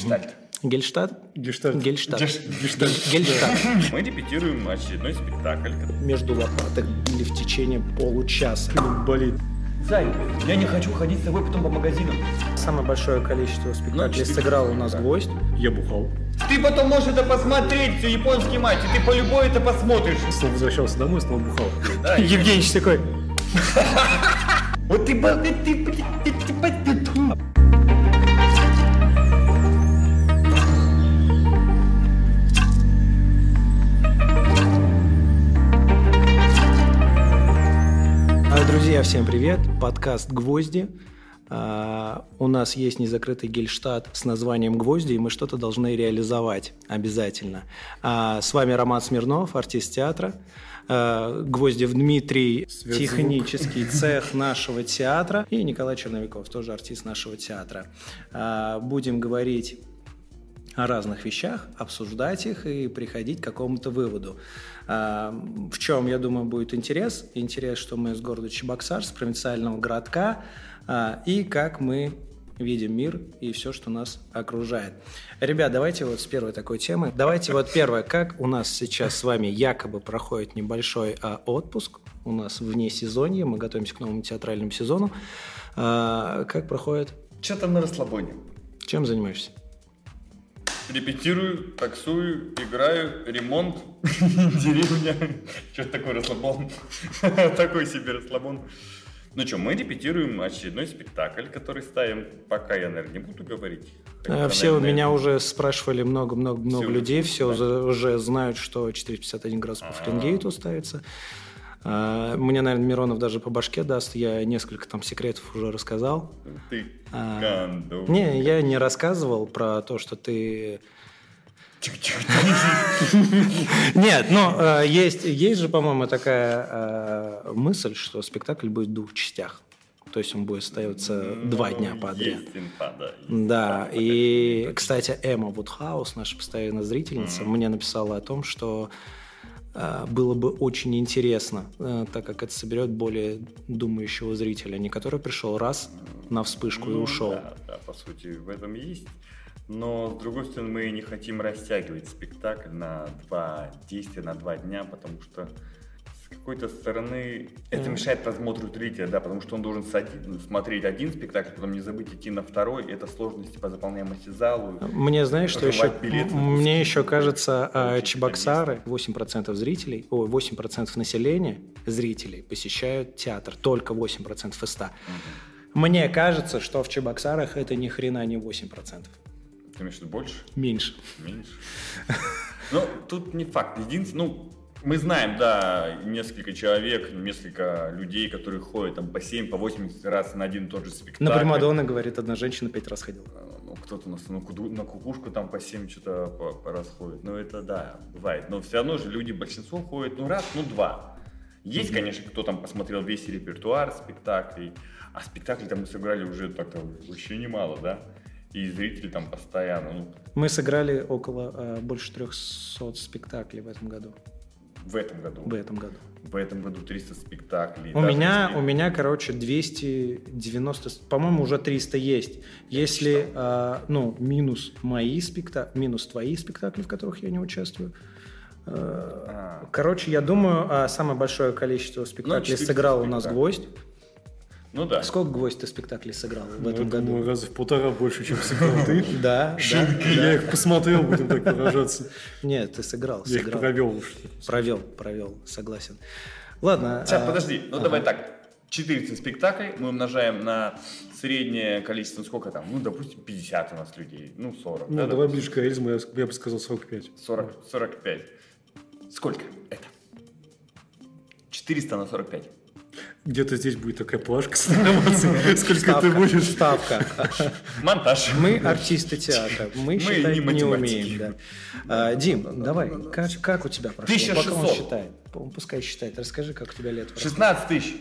Гельштальт. Гельштадт? Гештальт. Гельштадт. Гештальт. Гельштадт. Мы репетируем очередной спектакль. Между лопаток били в течение получаса. Болит. Зай, я не хочу ходить с тобой потом по магазинам. Самое большое количество спектаклей четыре сыграл у нас да. гвоздь. Я бухал. Ты потом можешь это посмотреть, все японский матч, и ты по любой это посмотришь. Снова возвращался домой, снова бухал. Да, Евгеньевич такой, Вот ты, ты, ты, ты, Друзья, всем привет! Подкаст «Гвозди». А, У нас есть незакрытый гельштадт с названием «Гвозди», и мы что-то должны реализовать обязательно. А, С вами Роман Смирнов, артист театра. А, Гвоздев Дмитрий, Светзвук. технический цех нашего театра. И Николай Черновиков, тоже артист нашего театра. Будем говорить о разных вещах, обсуждать их и приходить к какому-то выводу. А, В чем, я думаю, будет интерес? Интерес, что мы из города Чебоксар, с провинциального городка, а, и как мы видим мир и все, что нас окружает. Ребят, давайте вот с первой такой темы. Давайте вот первое, как у нас сейчас с вами якобы проходит небольшой а, отпуск, у нас вне сезонья, мы готовимся к новому театральному сезону. А, Как проходит? Что-то на расслабоне. Чем занимаешься? Репетирую, таксую, играю, ремонт, деревня. Что такое расслабон? Такой себе расслабон. Ну что, мы репетируем очередной спектакль, который ставим. Пока я, наверное, не буду говорить. А, Хотя, Все у наверное, меня уже спрашивали много-много-много людей, все да. уже, уже знают, что 451 градус по Фаренгейту ставится. А, Мне, наверное, Миронов даже по башке даст. Я несколько там секретов уже рассказал. Ты А, канду. Не, я не рассказывал про то, что ты... Нет, но э, есть, есть же, по-моему, такая э, мысль, что спектакль будет в двух частях. То есть он будет ставиться два дня подряд. Ну, Есть инфа, да. есть Да, инфа. и, кстати, Эмма Вудхаус, наша постоянная зрительница, мне написала о том, что было бы очень интересно, э, так как это соберет более думающего зрителя, не который пришел раз на вспышку и Ну ушел. Да, да, по сути, в этом есть. Но, с другой стороны, мы не хотим растягивать спектакль на два действия, на два дня, потому что какой-то стороны это мешает просмотру зрителя, да, потому что он должен смотреть один спектакль, потом не забыть идти на второй. Это сложности по заполняемости залу. Мне, знаешь, что еще? Билеты, Мне еще кажется, очень Чебоксары, 8% зрителей, ой, 8% населения, зрителей посещают театр, только 8% из 100. Мне кажется, что в Чебоксарах это ни хрена не 8%. Ты имеешь в виду больше? Меньше. Меньше. Ну, тут не факт. Единственное, ну, мы знаем, да, несколько человек, несколько людей, которые ходят там по 7, по 80 раз на один и тот же спектакль. На Примадонна, говорит, одна женщина пять раз ходила. Э, Ну, кто-то у нас на, куду- на кукушку там по 7 что-то по, по раз ходит. Ну, это да, бывает. Но все равно же люди, большинство ходят, ну, раз, ну, два. Есть, конечно, кто там посмотрел весь репертуар спектаклей, а спектакли там мы сыграли уже так-то вообще немало, да? И зрители там постоянно, ну, Мы сыграли около э, больше 300 спектаклей в этом году. В этом году. В этом году. В этом году 300 спектаклей. У меня, если- у меня, короче, 290, с- по-моему, уже 300 есть. Если, э, ну, минус мои спектакли, минус твои спектакли, в которых я не участвую. Э, А, Короче, я думаю, а самое большое количество спектаклей 400 сыграл у нас спектаклей. гвоздь. Ну да. Сколько гвоздь ты спектаклей сыграл в Ну, этом я году? думаю, раза в полтора больше, чем сыграл ты. Да, да, Я их посмотрел, будем так выражаться. Нет, ты сыграл, Я их сыграл. провел. Провел, провел, согласен. Ладно. Сейчас, а, подожди, ну давай так. 400 спектаклей мы умножаем на среднее количество, ну сколько там, ну, допустим, 50 у нас людей, ну, 40. Ну, да, давай ближе к реализму, я я бы сказал 45. 40, 45. Сколько это? 400 на 45. Где-то здесь будет такая плашка с информацией, сколько ты будешь. ставка. Монтаж. Мы артисты театра, мы, считать не умеем. Да. А, Дим, давай, как, у тебя прошло? 1600. Пока он считает. Пускай считает. Расскажи, как у тебя лет прошло. 16 тысяч.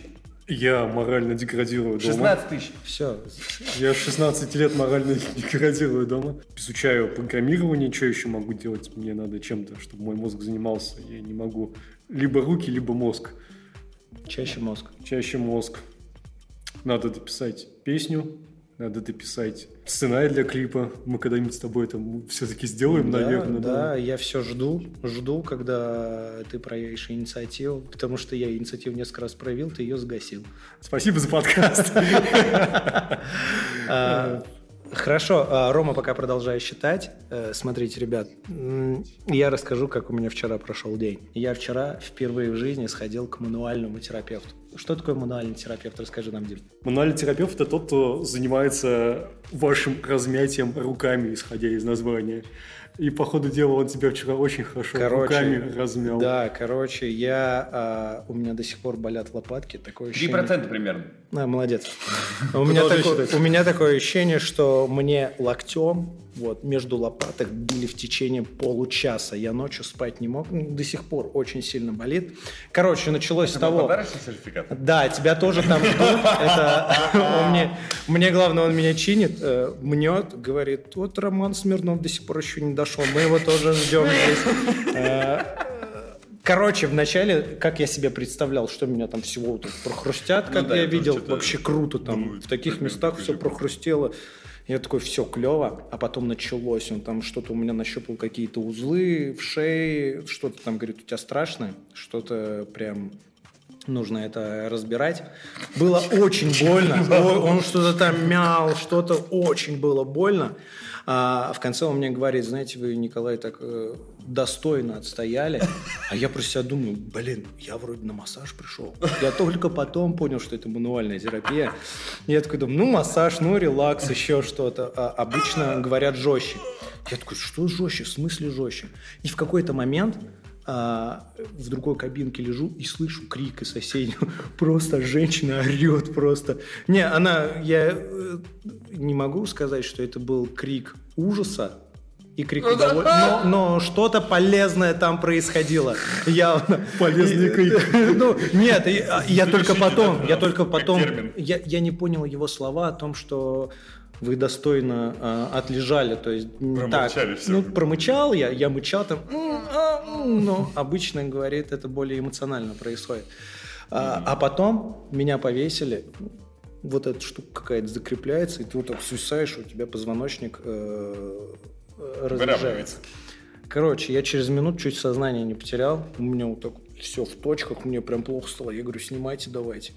Я морально деградирую дома. 16 тысяч. Все. Я с 16 лет морально деградирую дома. Изучаю программирование, что еще могу делать? Мне надо чем-то, чтобы мой мозг занимался. Я не могу либо руки, либо мозг. Чаще мозг. Чаще мозг. Надо дописать песню надо дописать сценарий для клипа. Мы когда-нибудь с тобой это все-таки сделаем, да, наверное. Да, да, я все жду, жду, когда ты проявишь инициативу, потому что я инициативу несколько раз проявил, ты ее загасил. Спасибо за подкаст. Хорошо, а, Рома пока продолжает считать. Э, смотрите, ребят, я расскажу, как у меня вчера прошел день. Я вчера впервые в жизни сходил к мануальному терапевту. Что такое мануальный терапевт? Расскажи нам, Дим. Мануальный терапевт – это тот, кто занимается вашим размятием руками, исходя из названия. И по ходу дела он тебя вчера очень хорошо короче, руками размял. Да, короче, я, а, у меня до сих пор болят лопатки. Такое ощущение... 3% примерно. А, молодец. У меня, такое, у меня такое ощущение, что мне локтем вот, между лопаток били в течение получаса. Я ночью спать не мог. До сих пор очень сильно болит. Короче, началось с того... Подарочный сертификат? Да, тебя тоже там ждут. Это мне, мне главное, он меня чинит, э, мнет, говорит, вот Роман Смирнов до сих пор еще не дошел. Мы его тоже ждем здесь. Э, Короче, вначале, как я себе представлял, что меня там всего вот прохрустят, ну как ну, да, я видел, вообще круто там, думаю, в таких местах все прохрустело. Я такой, все клево, а потом началось, он там что-то у меня нащупал какие-то узлы в шее, что-то там, говорит, у тебя страшно, что-то прям нужно это разбирать. Было очень больно, он что-то там мял, что-то очень было больно. А в конце он мне говорит, знаете, вы, Николай, так э, достойно отстояли. А я про себя думаю, блин, я вроде на массаж пришел. Я только потом понял, что это мануальная терапия. Я такой думаю, ну массаж, ну релакс, еще что-то. А обычно говорят жестче. Я такой, что жестче? В смысле жестче? И в какой-то момент а, в другой кабинке лежу и слышу крик из соседнего. Просто женщина орет просто. Не, она, я э, не могу сказать, что это был крик ужаса, и крик ну удовольствия. Но, но что-то полезное там происходило. Явно. Полезный крик. Ну, нет, я только потом, я только потом, я, я не понял его слова о том, что вы достойно э, отлежали, то есть Промычали так, все. ну промычал я, я мычал там, но обычно говорит это более эмоционально происходит, а, а потом меня повесили, вот эта штука какая-то закрепляется, и ты вот так свисаешь, у тебя позвоночник э, разряжается. Короче, я через минуту чуть сознание не потерял, у меня вот так все в точках, мне прям плохо стало, я говорю, снимайте давайте.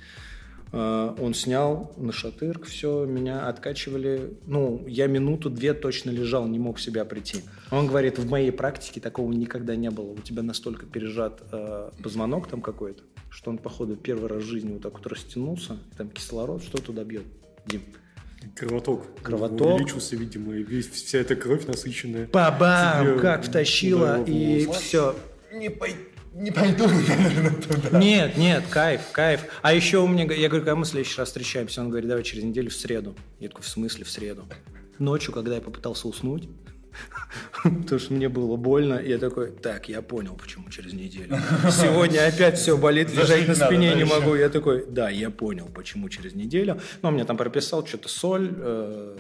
Э, он снял на шатырк все, меня откачивали. Ну, я минуту-две точно лежал, не мог в себя прийти. Он говорит, в моей практике такого никогда не было. У тебя настолько пережат э, позвонок там какой-то, что он, походу, первый раз в жизни вот так вот растянулся, там кислород, что туда бьет, Дим? Кровоток. Кровоток. Увеличился, видимо, и весь, вся эта кровь насыщенная. Бабам! Как втащила, и все. Не пойти не пойду, наверное, туда. Нет, нет, кайф, кайф. А еще у меня, я говорю, когда мы в следующий раз встречаемся, он говорит, давай через неделю в среду. Я такой, в смысле в среду? Ночью, когда я попытался уснуть, потому что мне было больно, я такой, так, я понял, почему через неделю. Сегодня опять все болит, лежать на спине не могу. Я такой, да, я понял, почему через неделю. Но мне там прописал что-то соль, э,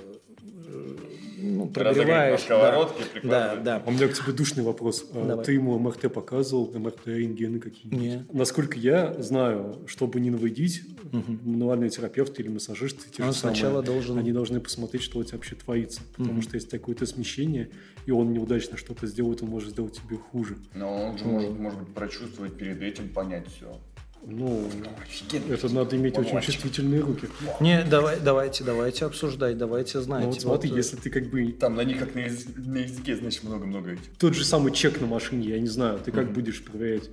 ну, прогреваешь. сковородке, да, да, да. У меня к тебе душный вопрос. А Давай. Ты ему МРТ показывал, МРТ, рентгены какие-нибудь? Нет. Насколько я знаю, чтобы не навредить, угу. мануальный терапевт или массажист, те он сначала самые, должен... они должны посмотреть, что у тебя вообще творится. Потому угу. что если такое-то смещение, и он неудачно что-то сделает, он может сделать тебе хуже. Но он же может, может быть, прочувствовать перед этим, понять все. Ну, это надо иметь очень чувствительные руки. Не, давай, давайте, давайте обсуждать, давайте знать. Ну, вот смотри, вот, если ты как бы... Там на них как на, языке, на языке значит, много-много этих. Тот же самый чек на машине, я не знаю, ты как mm-hmm. будешь проверять?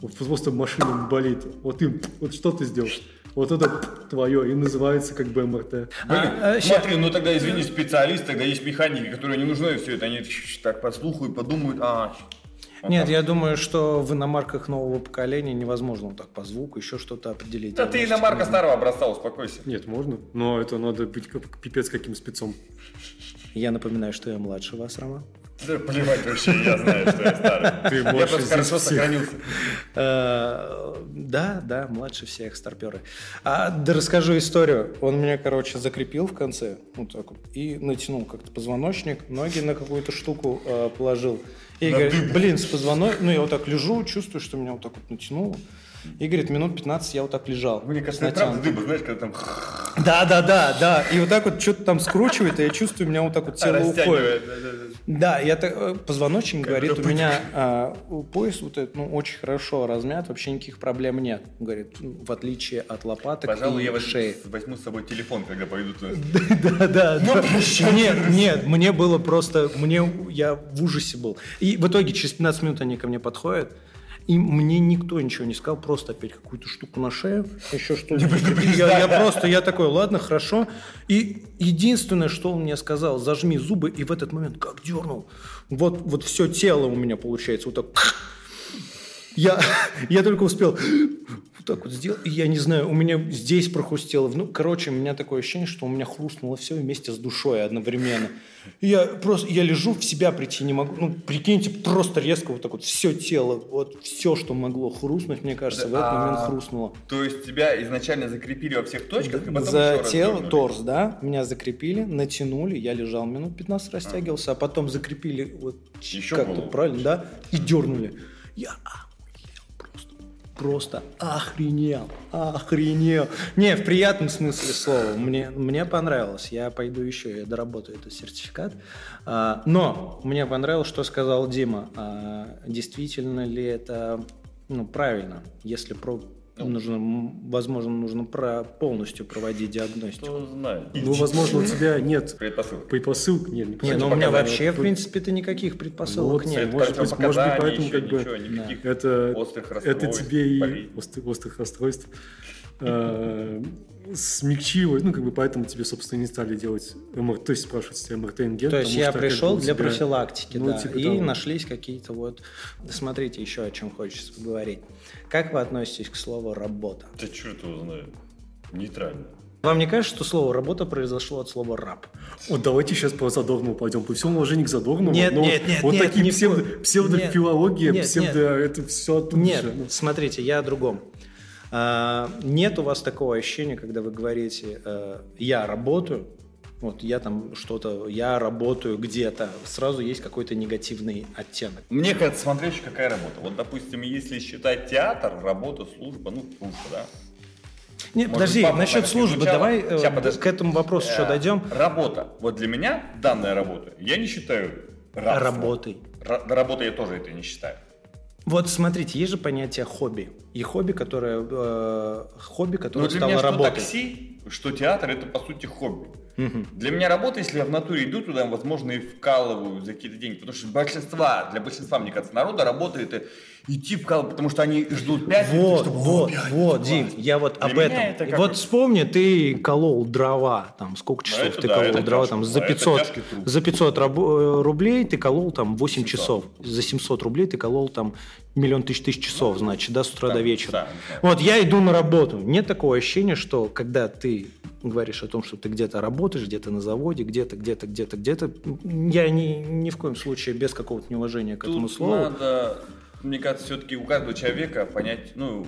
Вот просто машина болит, вот ты, вот что ты сделаешь? Вот это твое и называется как бы МРТ. А, а, смотри, ну тогда извини, специалист, тогда есть механики, которые не нужны все это, они так послухают, подумают, а, нет, я думаю, что в иномарках нового поколения невозможно вот так по звуку еще что-то определить. Да ты иномарка старого образца, успокойся. Нет, можно, но это надо быть как пипец каким спецом. Я напоминаю, что я младше вас, Роман. Да плевать вообще, я знаю, что я старый. Ты я просто хорошо всех. сохранился. Э, да, да, младше всех старперы. А, да расскажу историю. Он меня, короче, закрепил в конце, вот так вот, и натянул как-то позвоночник, ноги на какую-то штуку э, положил. И говорит, блин, с позвоночником, ну я вот так лежу, чувствую, что меня вот так вот натянуло. И, говорит, минут 15 я вот так лежал. Мне кажется, это правда дыба, знаешь, когда там Да, да, да, да. И вот так вот что-то там скручивает, и я чувствую, у меня вот так вот тело уходит. да, да, да. Я так, э, позвоночник говорит, у меня а, пояс вот этот, ну, очень хорошо размят, вообще никаких проблем нет. Говорит, ну, в отличие от лопаток Пожалуй, и я возьму, шеи. возьму с собой телефон, когда пойду туда. Да, да, да. Нет, нет, мне было просто, мне, я в ужасе был. И в итоге через 15 минут они ко мне подходят, и мне никто ничего не сказал, просто опять какую-то штуку на шею, еще что-нибудь. Я, я просто, я такой, ладно, хорошо. И единственное, что он мне сказал, зажми зубы, и в этот момент как дернул. Вот, вот все тело у меня получается вот так. Я, я только успел вот так вот сделать, и я не знаю, у меня здесь прохрустело. Ну, короче, у меня такое ощущение, что у меня хрустнуло все вместе с душой одновременно. И я просто, я лежу, в себя прийти не могу. Ну, прикиньте, просто резко вот так вот все тело, вот все, что могло хрустнуть, мне кажется, в этот А, момент хрустнуло. То есть тебя изначально закрепили во всех точках, и потом За тело, торс, да, меня закрепили, натянули, я лежал минут 15, растягивался, а потом закрепили вот как-то правильно, да, и дернули. Я охуел просто, охренел, охренел. Не, в приятном смысле слова, мне, мне понравилось, я пойду еще, я доработаю этот сертификат. А, но мне понравилось, что сказал Дима, А, действительно ли это ну, правильно, если про нужно, возможно, нужно про, полностью проводить диагностику. Кто знает. Ну, возможно, у тебя нет Предпосылок. предпосылок, нет, Не, кстати, ну у меня вообще, в Тут принципе-то, никаких предпосылок Вот, нет. это- может быть, может быть, поэтому еще как бы ничего, это, это тебе и острых, острых расстройств э, смягчило, ну, как бы поэтому тебе, собственно, не стали делать МРТ, то есть спрашивать тебя МРТ рентген. То есть я что, пришел для тебя- профилактики, ну, да, типа и того. нашлись какие-то вот... Да Смотрите, еще о чем хочется поговорить. Как вы относитесь к слову «работа»? Да черт его знает. Нейтрально. Вам не кажется, что слово «работа» произошло от слова «раб»? Вот давайте сейчас по Задорнову пойдем. По всему уважению к Задорнову. Нет, но нет, нет, Вот нет, такие в псевдо, псевдофилология, нет, псевдо... Это все оттуда Нет, же. Ну, смотрите, я о другом. А, Нет у вас такого ощущения, когда вы говорите э, «я работаю», вот я там что-то, я работаю где-то, сразу есть какой-то негативный оттенок. Мне кажется, смотря еще какая работа. Вот, допустим, если считать театр, работа, служба, ну, служба, да. Нет, Может, подожди, папа насчет службы, изучала. давай э, Ща, подожди. к этому вопросу еще Э, дойдем. Работа. Вот для меня данная работа, я не считаю рабством. Работой. Ра- да, работа я тоже это не считаю. Вот смотрите, есть же понятие хобби. И хобби, которое, э, хобби, Но которое для стало меня что работой. такси, что театр, это по сути хобби. Для меня работа, если я в натуре иду туда, возможно, и вкалываю за какие-то деньги. Потому что большинства, для большинства, мне кажется, народа работа это идти вкалывать, потому что они ждут пятницу, Вот, чтобы вот, опять вот. Дим, я вот Для об этом. это И как вот бы- вспомни, ты колол дрова, там, сколько часов это ты да, колол это дрова, тяжко, там, за это 500, тяжкий труд. за 500 рабо- э, рублей ты колол там 8 700. часов, за 700 рублей ты колол там миллион тысяч тысяч часов, значит, да, с утра да, до вечера. да, да. Вот я иду на работу, нет такого ощущения, что когда ты говоришь о том, что ты где-то работаешь, где-то на заводе, где-то, где-то, где-то, где-то, я ни, ни в коем случае без какого-то неуважения к этому Тут слову. надо, мне кажется, все-таки у каждого человека понять, ну,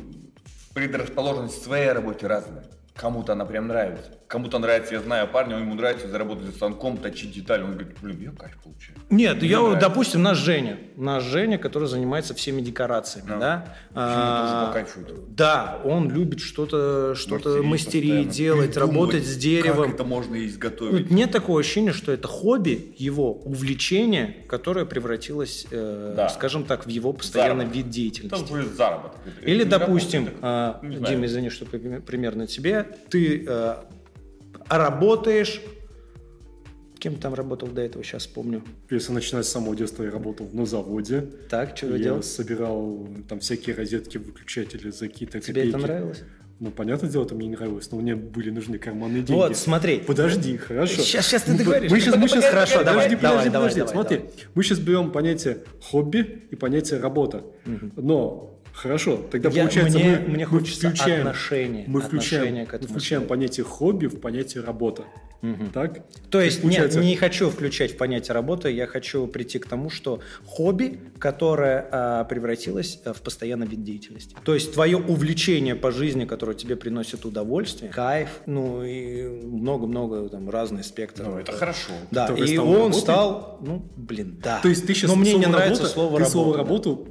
предрасположенность к своей работе разная. Кому-то она прям нравится. Кому-то нравится, я знаю парня, ему нравится заработать за станком, точить детали. Он говорит, блин, я кайф получаю. Нет, Мне я, нравится. допустим, наш Женя, наш Женя, который занимается всеми декорациями, да, тоже А, покайфует. да, он любит что-то, что-то Мастерить мастерить, делать, работать с деревом. Как это можно изготовить? Нет такого ощущения, что это хобби, его увлечение, которое превратилось, э, Да. скажем так, в его постоянный Заработок. вид Это деятельности. будет заработок. Это Или, допустим, это- знаю. Дима, извини, что при- примерно тебе, ты э, работаешь, кем там работал до этого, сейчас вспомню. Если начинать с самого детства, я работал на заводе. Так, что вы Я делали? собирал там всякие розетки, выключатели за какие-то Тебе копейки. это нравилось? Ну, понятное дело, это мне не нравилось, но мне были нужны карманные деньги. Вот, смотри. Подожди, хорошо. Щас- щас ты Мы- договоришь. Мы сейчас, Ну, мы сейчас, хорошо, давай, подожди, давай, подожди, давай, подожди. давай, Смотри, давай. мы сейчас берем понятие хобби и понятие работа. Но хорошо, тогда Я- получается мне- мы, мне мы хочется включаем, отношение, мы включаем, к мы этому включаем слову. понятие хобби в понятие работа. Так? То есть получается- нет, не хочу включать в понятие работы, я хочу прийти к тому, что хобби, которое а, превратилось а, в постоянный вид деятельности. То есть твое увлечение по жизни, которое тебе приносит удовольствие, кайф, ну и много-много там разный спектр. Ну, это хорошо. Да, Который и он работой? стал, ну, блин, да. То есть ты сейчас Но мне не нравится работа, слово ты работа. слово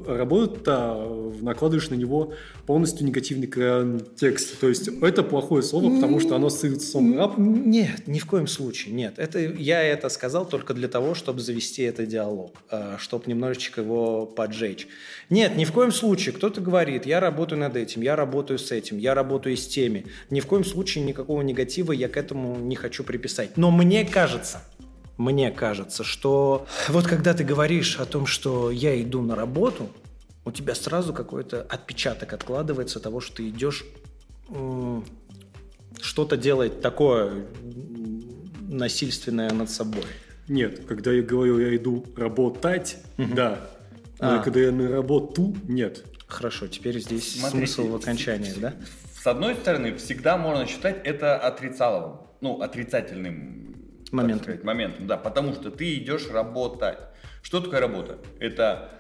да. работу, в накладываешь на него полностью негативный контекст. То есть это плохое слово, потому что оно ассоциируется с раб. Нет, ни в коем случае, нет. Это, я это сказал только для того, чтобы завести этот диалог, чтобы немножечко его поджечь. Нет, ни в коем случае. Кто-то говорит, я работаю над этим, я работаю с этим, я работаю с теми. Ни в коем случае никакого негатива я к этому не хочу приписать. Но мне кажется, мне кажется, что вот когда ты говоришь о том, что я иду на работу, у тебя сразу какой-то отпечаток откладывается того, что ты идешь что-то делать такое насильственное над собой. Нет, когда я говорю, я иду работать, угу. да. Но а. когда я на работу, нет. Хорошо, теперь здесь Смотрите, смысл в окончании, да? С одной стороны, всегда можно считать это отрицаловым, ну, отрицательным моментом. Сказать, моментом, да, потому что ты идешь работать. Что такое работа? Это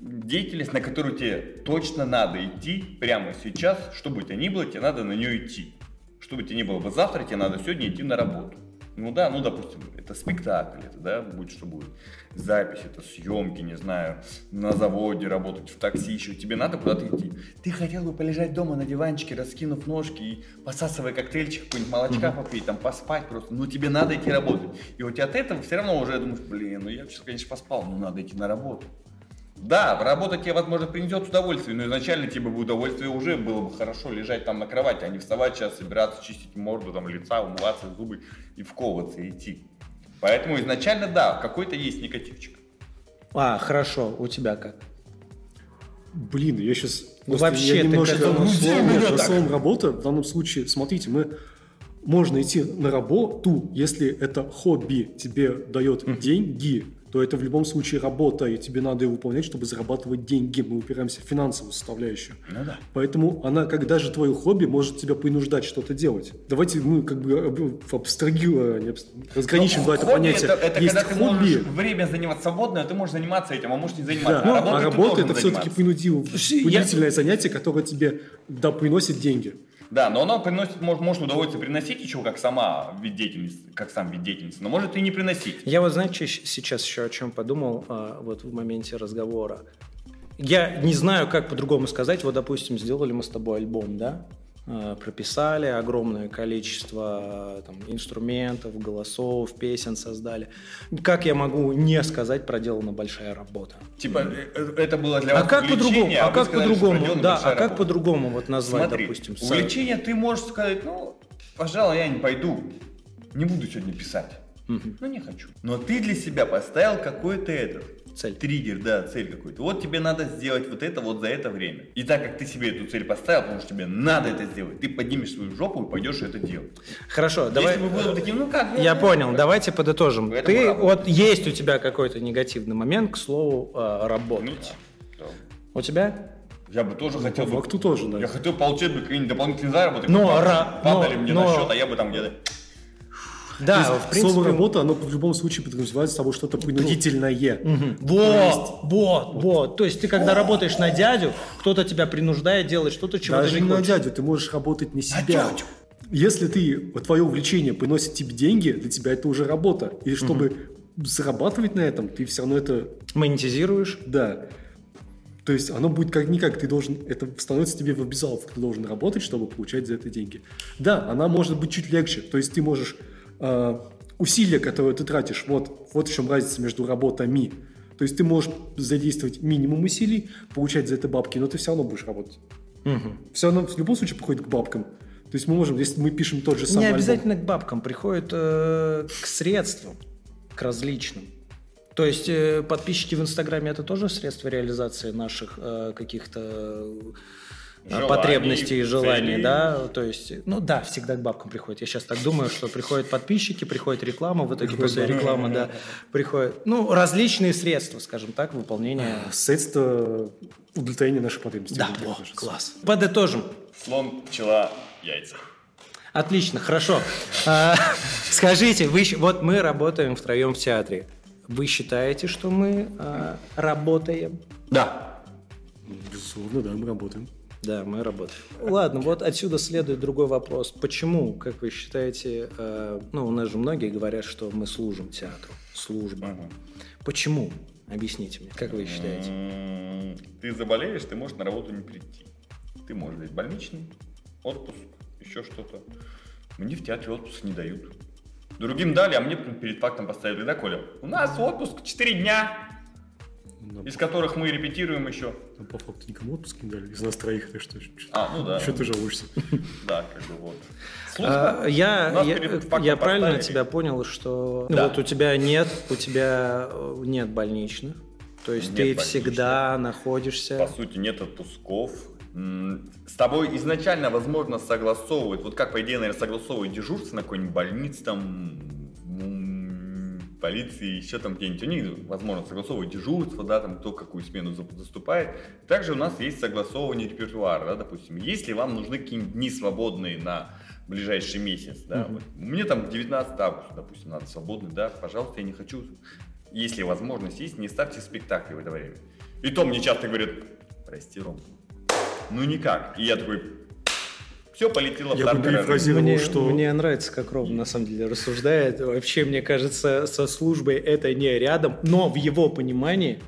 деятельность, на которую тебе точно надо идти прямо сейчас, что бы то ни было, тебе надо на нее идти. Что бы тебе ни было бы завтра, тебе надо сегодня идти на работу. Ну да, ну допустим, это спектакль, это да, будет что будет. Запись, это съемки, не знаю, на заводе работать, в такси еще. Тебе надо куда-то идти. Ты хотел бы полежать дома на диванчике, раскинув ножки и посасывая коктейльчик, какой-нибудь молочка попить, там поспать просто. Но тебе надо идти работать. И вот от этого все равно уже думаешь, блин, ну я сейчас, конечно, поспал, но надо идти на работу. Да, работа тебе, возможно, принесет удовольствие, но изначально тебе бы удовольствие уже было бы хорошо лежать там на кровати, а не вставать сейчас, собираться, чистить морду, там, лица, умываться, зубы и вковываться, идти. Поэтому изначально, да, какой-то есть негативчик. А, хорошо, у тебя как? Блин, я сейчас... Ну, вообще, я немножко ты как... словом, словом работа, в данном случае, смотрите, мы можно идти на работу, если это хобби тебе дает деньги, то это в любом случае работа, и тебе надо ее выполнять, чтобы зарабатывать деньги. Мы упираемся в финансовую составляющую. Ну да. Поэтому она, как даже твое хобби, может тебя принуждать что-то делать. Давайте мы как бы абстрагируем, разграничим два это понятия. Это, это Есть когда хобби. ты можешь время заниматься свободное, ты можешь заниматься этим, а можешь не заниматься. Да. А, а работа это все-таки принудительное занятие, которое тебе да, приносит деньги. Да, но она приносит, может, может удовольствие приносить еще как сама вид деятельности, как сам вид деятельности, но может и не приносить. Я вот, знаете, сейчас еще о чем подумал а, вот в моменте разговора. Я не знаю, как по-другому сказать. Вот, допустим, сделали мы с тобой альбом, да? Э, прописали огромное количество э, там, инструментов, голосов, песен создали. Как я могу не сказать, проделана большая работа? Типа э, это было для а вас как по-другому? А, а как по-другому? Да, а как по-другому вот назвать, Смотри, допустим? Увлечение ты можешь сказать, ну, пожалуй, я не пойду, не буду сегодня писать. Угу. Ну, не хочу. Но ты для себя поставил какой-то этот цель. Триггер, да, цель какой-то. Вот тебе надо сделать вот это вот за это время. И так как ты себе эту цель поставил, потому что тебе надо это сделать, ты поднимешь свою жопу и пойдешь это делать. Хорошо, давай. Если мы будем таким, ну как? Я понял, давайте подытожим. Ты вот есть у тебя какой-то негативный момент, к слову, э, работать. Ну, да. У тебя? Я бы тоже хотел бы. Факту тоже, да. Я хотел получить бы какие-нибудь дополнительные заработки. Но, ра... падали но, мне но... на счет, а я бы там где-то да, есть, в принципе... Слово «работа», оно в любом случае подразумевает собой что-то принудительное. Угу. Вот, вот, вот. То есть ты когда работаешь на дядю, кто-то тебя принуждает делать что-то, чего Даже ты не не на дядю, ты можешь работать на себя. На дядю. Если ты, твое увлечение приносит тебе деньги, для тебя это уже работа. И чтобы угу. зарабатывать на этом, ты все равно это... Монетизируешь? Да. То есть оно будет как-никак, ты должен, это становится тебе в обязаловку, ты должен работать, чтобы получать за это деньги. Да, она может быть чуть легче, то есть ты можешь усилия, которые ты тратишь, вот, вот в чем разница между работами. То есть ты можешь задействовать минимум усилий, получать за это бабки, но ты все равно будешь работать. Угу. Все равно в любом случае приходит к бабкам. То есть мы можем, если мы пишем тот же самый Не обязательно альбом, к бабкам, приходит э, к средствам, к различным. То есть э, подписчики в Инстаграме это тоже средство реализации наших э, каких-то желаний, потребностей и желаний, целей. да, то есть, ну да, всегда к бабкам приходит. Я сейчас так думаю, что приходят подписчики, приходит реклама, в итоге после рекламы, да, приходят, ну, различные средства, скажем так, выполнения. Средства удовлетворения наших потребностей. Да, о, класс. Подытожим. Слон, пчела, яйца. Отлично, хорошо. А, скажите, вы, вот мы работаем втроем в театре. Вы считаете, что мы а, работаем? Да. Безусловно, да, мы работаем. Да, мы работаем. Ладно, вот отсюда следует другой вопрос. Почему, как вы считаете, э, ну, у нас же многие говорят, что мы служим театру, служба. Угу. Почему? Объясните мне, как вы считаете? ты заболеешь, ты можешь на работу не прийти. Ты можешь взять больничный, отпуск, еще что-то. Мне в театре отпуск не дают. Другим дали, а мне перед фактом поставили, да, Коля? У нас отпуск 4 дня, Ну, из которых мы репетируем еще. ну, по факту никому отпуск не дали. Из нас троих, так что... А, ну да. Что ты жалуешься? Да, как бы вот. А, Я, Нас я, фактом я правильно поставили. тебя понял, что Да. вот у тебя нет, у тебя э, нет больничных, то есть Нет ты больничных. всегда находишься. По сути, нет отпусков. С тобой изначально, возможно, согласовывают, вот как, по идее, наверное, согласовывают дежурство на какой-нибудь больнице, там, полиции, еще там где-нибудь. У них, возможно, согласовывают дежурство, да, там, кто какую смену за- заступает. Также у нас есть согласовывание репертуара, да, допустим. Если вам нужны какие-нибудь дни свободные на ближайший месяц, да, Мгм. вот. мне там 19 августа, допустим, надо свободный, да, пожалуйста, я не хочу, если возможность есть, не ставьте спектакли в это время. И то мне часто говорят, прости, Ром, ну никак. И я такой, все полетело в Я бы тартарары». перефразировал, Мне, что- мне нравится, как Ром на самом деле рассуждает. Вообще, мне кажется, со службой это не рядом, но в его понимании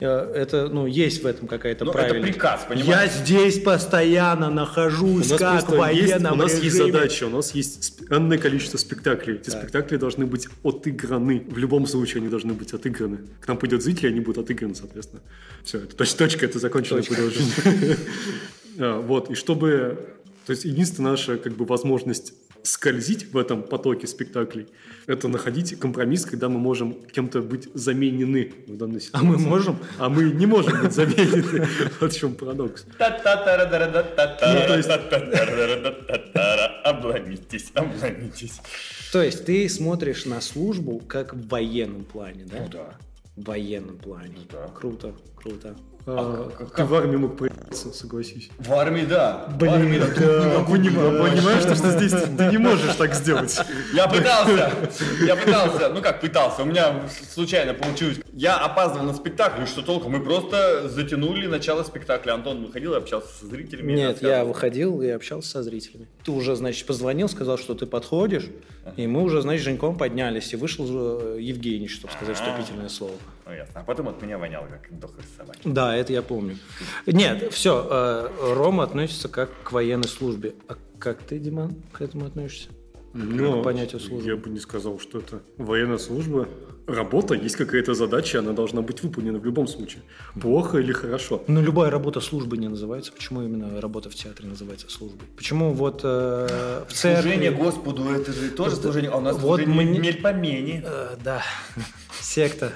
э, это, ну, есть в этом какая-то Ну, это правильность. приказ, Я понимаешь? здесь постоянно У нахожусь, нас как в есть, у нас есть режиме. задача, у нас есть энное количество спектаклей. Эти Так. спектакли должны быть отыграны. В любом случае они должны быть отыграны. К нам пойдет зритель, они будут отыграны, соответственно. Все, это точ- точка, это предложение. А, Вот, и чтобы... То есть единственная наша как бы возможность скользить в этом потоке спектаклей, это находить компромисс, когда мы можем кем-то быть заменены в данной А ситуации. мы можем? А мы не можем быть заменены. Вот в чем парадокс. Обломитесь, обломитесь. То есть ты смотришь на службу как в военном плане, да? Ну да. В военном плане. Ну да. Круто, круто. А, как- Ты в армии мог проявиться, согласись. В армии, да. Блин, В армии, да, Понимаю, понимаешь, что, что здесь ты не можешь так сделать. Я пытался, я пытался, ну как пытался, у меня случайно получилось. Я опаздывал на спектакль, и что толку? Мы просто затянули начало спектакля. Антон выходил и общался со зрителями. Нет, я выходил и общался со зрителями. Ты уже, значит, позвонил, сказал, что ты подходишь, и мы уже, значит, Женьком поднялись, и вышел э, Евгений, чтобы сказать А. вступительное слово. Ну ясно. А потом от меня воняло, как дохлой собаки. Да, это я помню. Нет, все, Рома относится как к военной службе. А как ты, Диман, к этому относишься? Ну, к понятию службы? Я бы не сказал, что это военная служба. Работа, есть какая-то задача, она должна быть выполнена в любом случае. Плохо или хорошо. Ну, любая работа службой не называется. Почему именно работа в театре называется службой? Почему вот э, в церкви... Служение Господу, это же тоже служение. А у нас Вот служение мне- мельпомени. Э, да, секта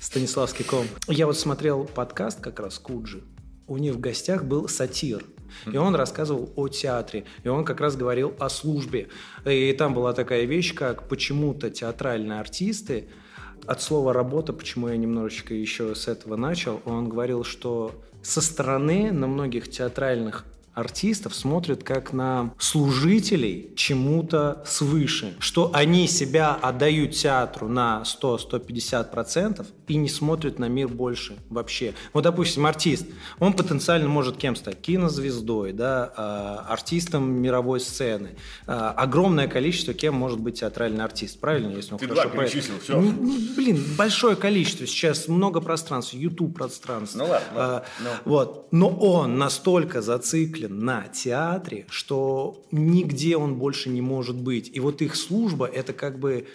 Станиславский ком. Я вот смотрел подкаст как раз Куджи. У них в гостях был сатир. И он рассказывал о театре. И он как раз говорил о службе. И там была такая вещь, как почему-то театральные артисты от слова работа, почему я немножечко еще с этого начал, он говорил, что со стороны на многих театральных артистов смотрят как на служителей чему-то свыше, что они себя отдают театру на 100-150% и не смотрят на мир больше вообще. Вот, допустим, артист, он потенциально может кем стать? Кинозвездой, да, а, артистом мировой сцены. А, Огромное количество кем может быть театральный артист, правильно? Если он Ты хорошо два перечислил, не- Блин, большое количество. Сейчас много пространств, YouTube пространств. Ну ладно, А, ладно, ну. Вот. Но он настолько зациклен на театре, что нигде он больше не может быть. И вот их служба это как бы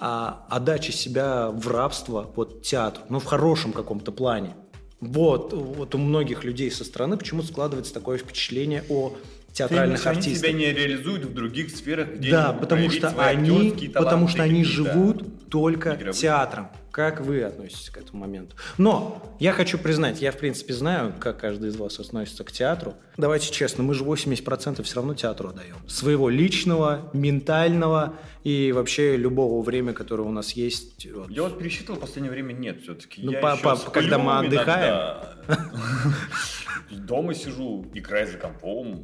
а, отдача себя в рабство вот театру, но в хорошем каком-то плане. Вот, вот у многих людей со стороны почему складывается такое впечатление о театральных они артистах. себя не реализуют в других сферах, где Да, они потому что они, таланты потому что они живут только игровые. театром. Как вы относитесь к этому моменту? Но я хочу признать, я в принципе знаю, как каждый из вас относится к театру. Давайте честно, мы же 80% все равно театру отдаем. Своего личного, ментального и вообще любого времени, которое у нас есть. Вот. Я вот пересчитывал, в последнее время нет все-таки. Ну, я по- по- когда мы отдыхаем. Дома сижу, играю за компом.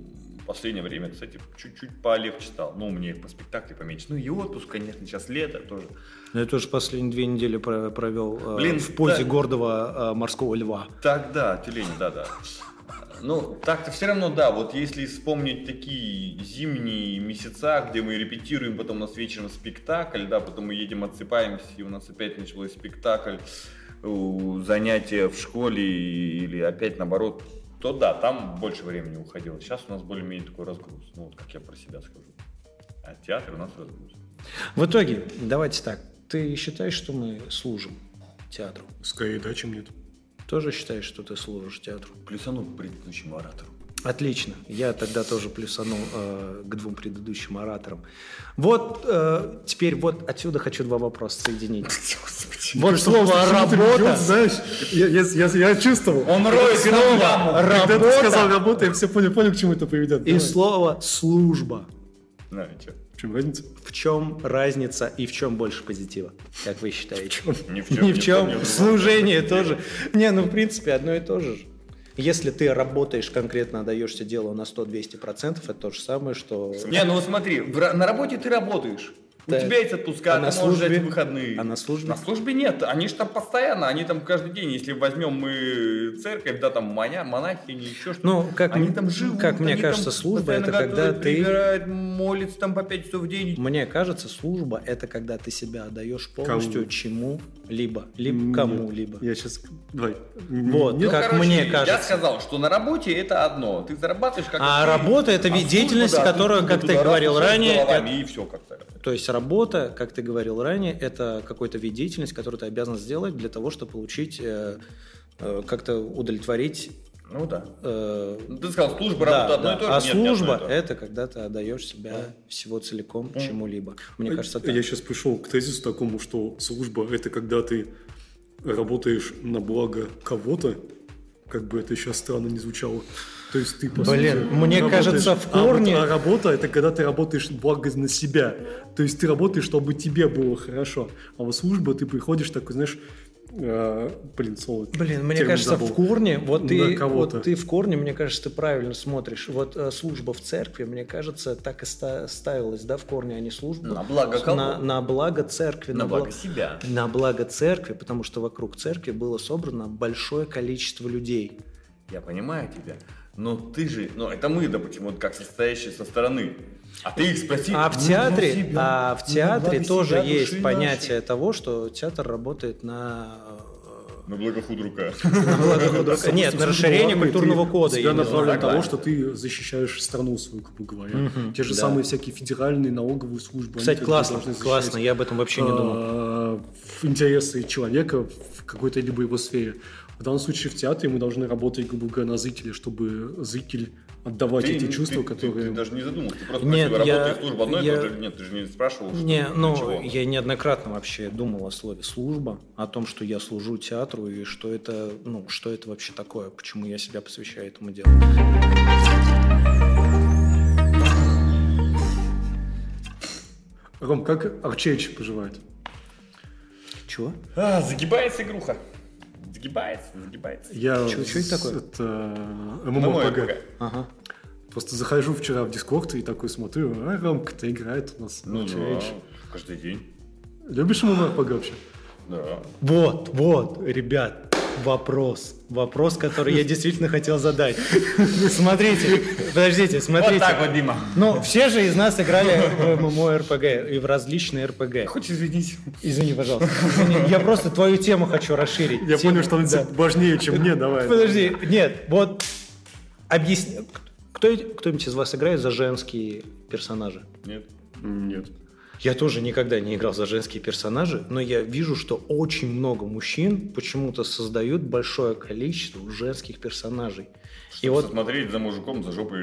Последнее время, кстати, чуть-чуть полегче стал. Ну, мне по спектаклю поменьше. Ну, и отпуск, конечно, сейчас лето тоже. Я тоже последние две недели про- провел э, Блин, в позе да. гордого э, морского льва. Так, да, тюлень, да, да. Ну, так-то все равно, да, вот если вспомнить такие зимние месяца, где мы репетируем, потом у нас вечером спектакль, да, потом мы едем, отсыпаемся, и у нас опять началось спектакль, занятия в школе или опять наоборот, то да, там больше времени уходило. Сейчас у нас более-менее такой разгруз. Ну, вот как я про себя скажу. А театр у нас разгруз. В итоге, давайте так. Ты считаешь, что мы служим театру? Скорее да, чем нет. Тоже считаешь, что ты служишь театру? Плюсану к предыдущему оратору. Отлично. Я тогда тоже плюсанул э, к двум предыдущим ораторам. Вот э, теперь вот отсюда хочу два вопроса соединить. Вот слово «работа». Знаешь, я, я, я, я чувствовал. Он роет Слово Когда ты «работа» сказал работа, я все понял, понял, к чему это приведет. и слово «служба». В чем разница? В чем разница и в чем больше позитива, как вы считаете? Ни в чем. чем. ни в другом. Служение тоже. Не, ну в принципе одно и то же. Если ты работаешь конкретно, отдаешься делу на 100-200%, это то же самое, что... Не, ну вот смотри, на работе ты работаешь. У тебя есть отпуска, А ты на можешь службе? взять выходные. А на службе? На службе нет. Они же там постоянно, они там каждый день. Если возьмем мы церковь, да, там маня, монахи, не еще что-то. Ну, как они там живут. как мне они кажется, там служба это когда ты- прибирают, молятся там по 5 часов в день. Мне кажется, служба – это когда ты себя отдаешь полностью Кому? чему-либо, либо кому-либо. Я сейчас... Давай. Вот. Нет, Как короче, мне Я кажется. сказал, что на работе это одно. Ты зарабатываешь как А работа – это вид деятельности, которая, как ты говорил ранее, И все как-то. То есть работа, как ты говорил ранее, это какой-то вид деятельности, который ты обязан сделать для того, чтобы получить, э, э, как-то удовлетворить. Ну да. э, Ну, Ты сказал, служба, да, работа одно да. и то же. А Нет, одно служба же. это когда ты отдаешь себя всего целиком чему-либо. Мне кажется, так. Я сейчас пришел к тезису такому, что служба – это когда ты работаешь на благо кого-то, как бы это сейчас странно не звучало. То есть ты, по Блин, сути, мне кажется, в А вот- корне- А, работа – это когда ты работаешь благо на себя. То есть ты работаешь, чтобы тебе было хорошо. А вот служба, ты приходишь такой, знаешь, э, блин, слово. Блин, мне кажется, забыл. в корне, вот На ты, вот ты в корне, мне кажется, ты правильно смотришь. Вот э, служба в церкви, мне кажется, так и ста- ставилась, да, в корне, а не служба. На благо кого? На, на благо церкви. На благо бла- себя. На благо церкви, потому что вокруг церкви было собрано большое количество людей. Я понимаю тебя. Но ты же, ну это мы, допустим, вот как состоящие со стороны. А ты их спроси. А в ну, театре, себя, а в ну, театре тоже себя, есть понятие того, что театр работает на нашей. На благо худрука. на благо художника. Нет, на расширение культурного кода. Тебя направлено того, что ты защищаешь страну свою, грубо говоря. Те же самые всякие федеральные налоговые службы. Кстати, как классно, классно, я об этом вообще не думал. в интересы человека в какой-то либо его сфере. В данном случае в театре мы должны работать, грубо говоря, на зрителя, чтобы зритель отдавать Ты- эти ты- чувства, ты- которые... Ты, даже не задумался. Ты просто Нет, спросил, я- работает служба одно и я- то же? Нет, ты же не спрашивал, что Не, для ну, чего. я неоднократно вообще думал о слове «служба», о том, что я служу театру и что это, ну, что это вообще такое, почему я себя посвящаю этому делу. Ром, как Арчевич поживает? Чего? А, загибается игруха. Загибается, загибается. Я... Чё- чё это такое? Это мой MMORPG. Ага. Просто захожу вчера в Discord и такой смотрю, а Ромка-то играет у нас. Ну да, каждый день. Любишь MMORPG вообще? Да. Вот, вот, ребят, вопрос. Вопрос, который я действительно хотел задать. Смотрите, подождите, смотрите. Вот так вот, Дима. Ну, все же из нас играли в MMORPG и в различные RPG. Хочешь извинить? Извини, пожалуйста. Извини, я просто твою тему хочу расширить. Я Тему- понял, что он да. важнее, чем мне, давай. Подожди, нет, вот объясни. Кто, кто-нибудь из вас играет за женские персонажи? Нет. Нет. Я тоже никогда не играл за женские персонажи, но я вижу, что очень много мужчин почему-то создают большое количество женских персонажей. И И вот смотреть за мужиком, за жопой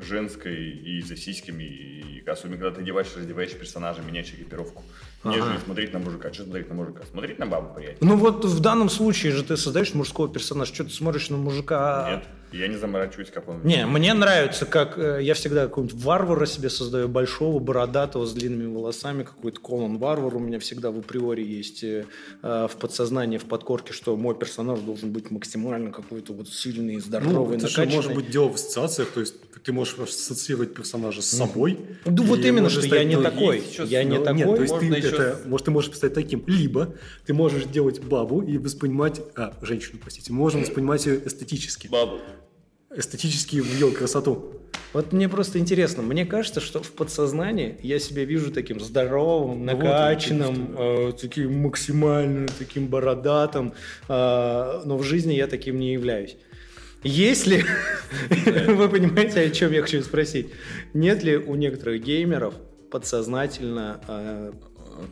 женской и за сиськами, и особенно когда ты одеваешь, раздеваешь персонажа, меняешь экипировку. Ага. Нежели смотреть на мужика. Что смотреть на мужика? Смотреть на бабу, приятель? Ну вот в данном случае же ты создаешь мужского персонажа, что ты смотришь на мужика? Нет, я не заморачиваюсь, как он. Не, мне нравится, как э, я всегда какого-нибудь варвара себе создаю, большого, бородатого, с длинными волосами, какой-то Конан Варвар у меня всегда в априори есть э, э, в подсознании, в подкорке, что мой персонаж должен быть максимально какой-то вот сильный, Ну, здоровый, это же может быть дело в ассоциациях, то есть ты можешь ассоциировать персонажа с собой. Ну, вот именно, что я стать- не ну, такой. Я не Ну, такой. Нет, то есть ты, еще это, может, ты можешь стать таким. Либо ты можешь делать бабу и воспринимать... А, женщину, простите. Мы можем воспринимать ее эстетически. Бабу. Эстетически в ее красоту. Вот мне просто интересно, мне кажется, что в подсознании я себя вижу таким здоровым, вот, накачанным, э, таким максимально таким бородатым, э, но в жизни я таким не являюсь. Есть ли, вы понимаете, о чем я хочу спросить, нет ли у некоторых геймеров подсознательно, э,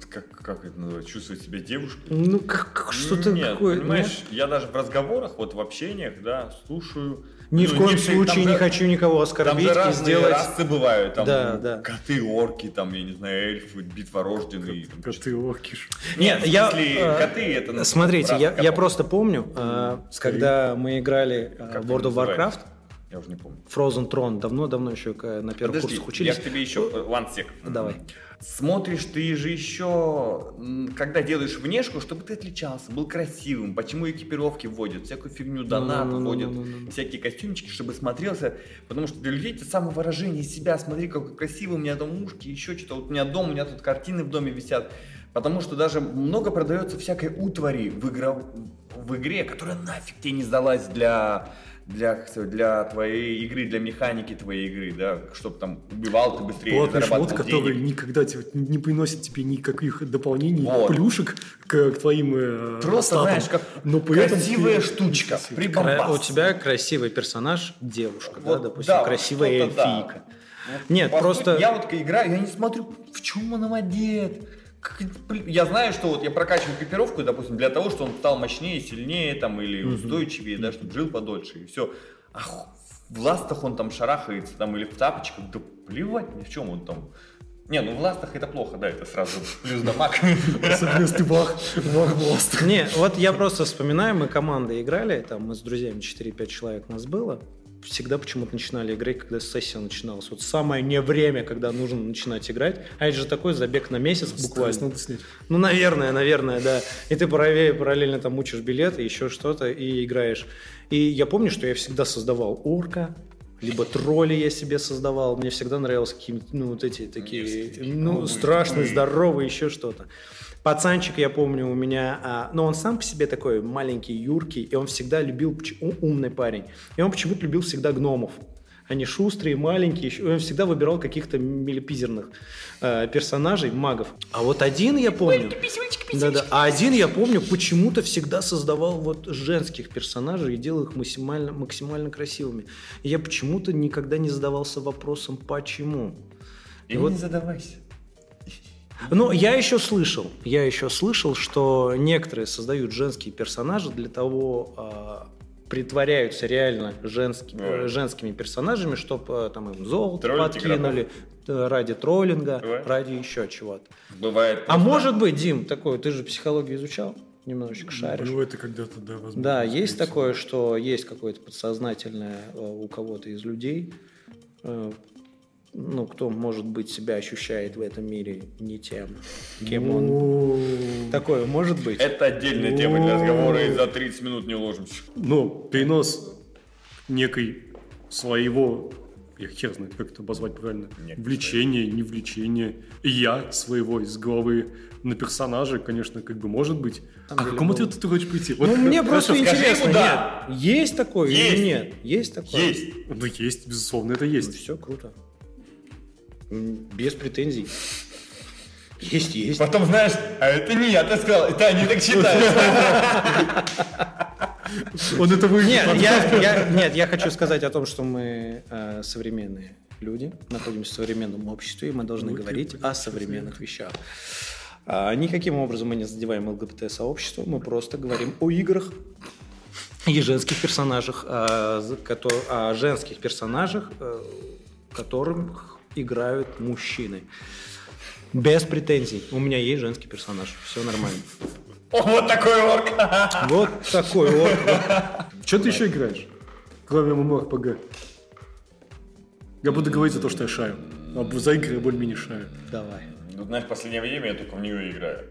Как, как это называется? Чувствовать себя девушкой? ну, как, как что-то Нет, такое, понимаешь, я даже в разговорах, вот в общениях, да, слушаю. Ни в Ну, коем некоторые- случае там не хочу никого Там оскорбить же и сделать... расы бывают, там Да, да. коты, орки, там, я не знаю, эльфы, битворожденные. там Коты, оркиш. Нет, в я... смысле, э, коты это... ну, Смотрите, я, я просто помню, э, когда мы играли э, Как в World это of Warcraft? Я уже не помню. Frozen Throne, давно-давно еще э, на первых Подожди, курсах я учились. к тебе еще, one sec. Давай. Смотришь ты же еще, когда делаешь внешку, чтобы ты отличался, был красивым. Почему экипировки вводят, всякую фигню, донат Ну-ну-ну-ну-ну-ну. вводят, всякие костюмчики, чтобы смотрелся. Потому что для людей это самовыражение себя. Смотри, какой красивый у меня там ушки, еще что-то. Вот у меня дом, у меня тут картины в доме висят. Потому что даже много продается всякой утвари в, игра, в игре, которая нафиг тебе не сдалась для, для, как сказать, для твоей игры, для механики твоей игры, да, чтобы там убивал ты быстрее, Платный шмот, зарабатывал который денег. никогда тебе не приносит тебе никаких дополнений, Вот. плюшек к, к твоим э, Просто, статам. знаешь, как Но при этом красивая ты- штучка, Кра-. У тебя красивый персонаж, девушка, Вот, да, допустим, да, красивая что-то да. эльфийка. Вот, Нет, по просто- сути, Я вот играю, я не смотрю, в чем он одет. Я знаю, что вот я прокачиваю экипировку, допустим, для того, чтобы он стал мощнее, сильнее там, или устойчивее, да, чтобы жил подольше, и все. А в ластах он там шарахается, там, или в тапочках, да плевать ни в чем он там. Не, ну в ластах это плохо, да, это сразу плюс дамаг. Если ты вах, вах власт. Не, вот я просто вспоминаю, мы командой играли, там мы с друзьями 4-5 человек нас было, всегда почему-то начинали играть, когда сессия начиналась. Вот самое не время, когда нужно начинать играть. А это же такой забег на месяц буквально. надо снять. Ну, наверное, наверное, да. И ты параллельно, параллельно там учишь билеты, еще что-то, и играешь. И я помню, что я всегда создавал орка, либо тролли я себе создавал. Мне всегда нравилось какие-нибудь, ну, вот эти такие, ну, страшные, здоровые, еще что-то. Пацанчик, я помню, у меня, а, ну, он сам по себе такой маленький, юркий, и он всегда любил, умный парень, и он почему-то любил всегда гномов. Они шустрые, маленькие, еще- и он всегда выбирал каких-то милипизерных э, персонажей, магов. А вот один я помню... Да-да. А один я помню, почему-то всегда создавал вот женских персонажей и делал их максимально, максимально красивыми. И я почему-то никогда не задавался вопросом, почему. И вот- не задавайся. Но я еще слышал, я еще слышал, что некоторые создают женские персонажи для того, а, притворяются реально женски- Бывает. э, женскими персонажами, чтобы там им золото Троллить подкинули э, ради троллинга, Бывает. ради еще чего-то. Бывает. А просто- может быть, Дим, такое, ты же психологию изучал, немножечко шаришь. Ну, это когда-то, да, возможно. Да, есть такое, что есть какое-то подсознательное э, у кого-то из людей, э, ну, кто, может быть, себя ощущает в этом мире не тем, кем он. О, Такое может быть? Это отдельная тема для разговора, и за 30 минут не уложимся. Но перенос некой своего, я хер знает, как это обозвать правильно, Некой влечения, не влечения, я своего из головы на персонажа, конечно, как бы может быть. самом А к какому ну- ответу ты хочешь прийти? Вот Ну, мне хорошо, просто скажи интересно, да. есть такое Есть. или нет? Есть такое? Есть. Ну, есть, безусловно, это Ну, есть. все круто. Без претензий. Есть, есть. Потом знаешь, а это не я, ты сказал, это они так считают. Он это вы... Нет, я, я- нет, я хочу сказать о том, что мы э, современные люди, находимся в современном обществе, и мы должны говорить о современных вещах. А, никаким образом мы не задеваем ЛГБТ-сообщество, мы просто говорим о играх и женских персонажах, а, о женских персонажах, э, которых играют мужчины. Без претензий. У меня есть женский персонаж. Все нормально. О, вот такой орк. Вот такой вот. Что ты еще играешь? Кроме MMORPG. Я буду говорить за то, что я шаю. А за игры я более-менее шаю. Давай. Ну, знаешь, в последнее время я только в нее играю.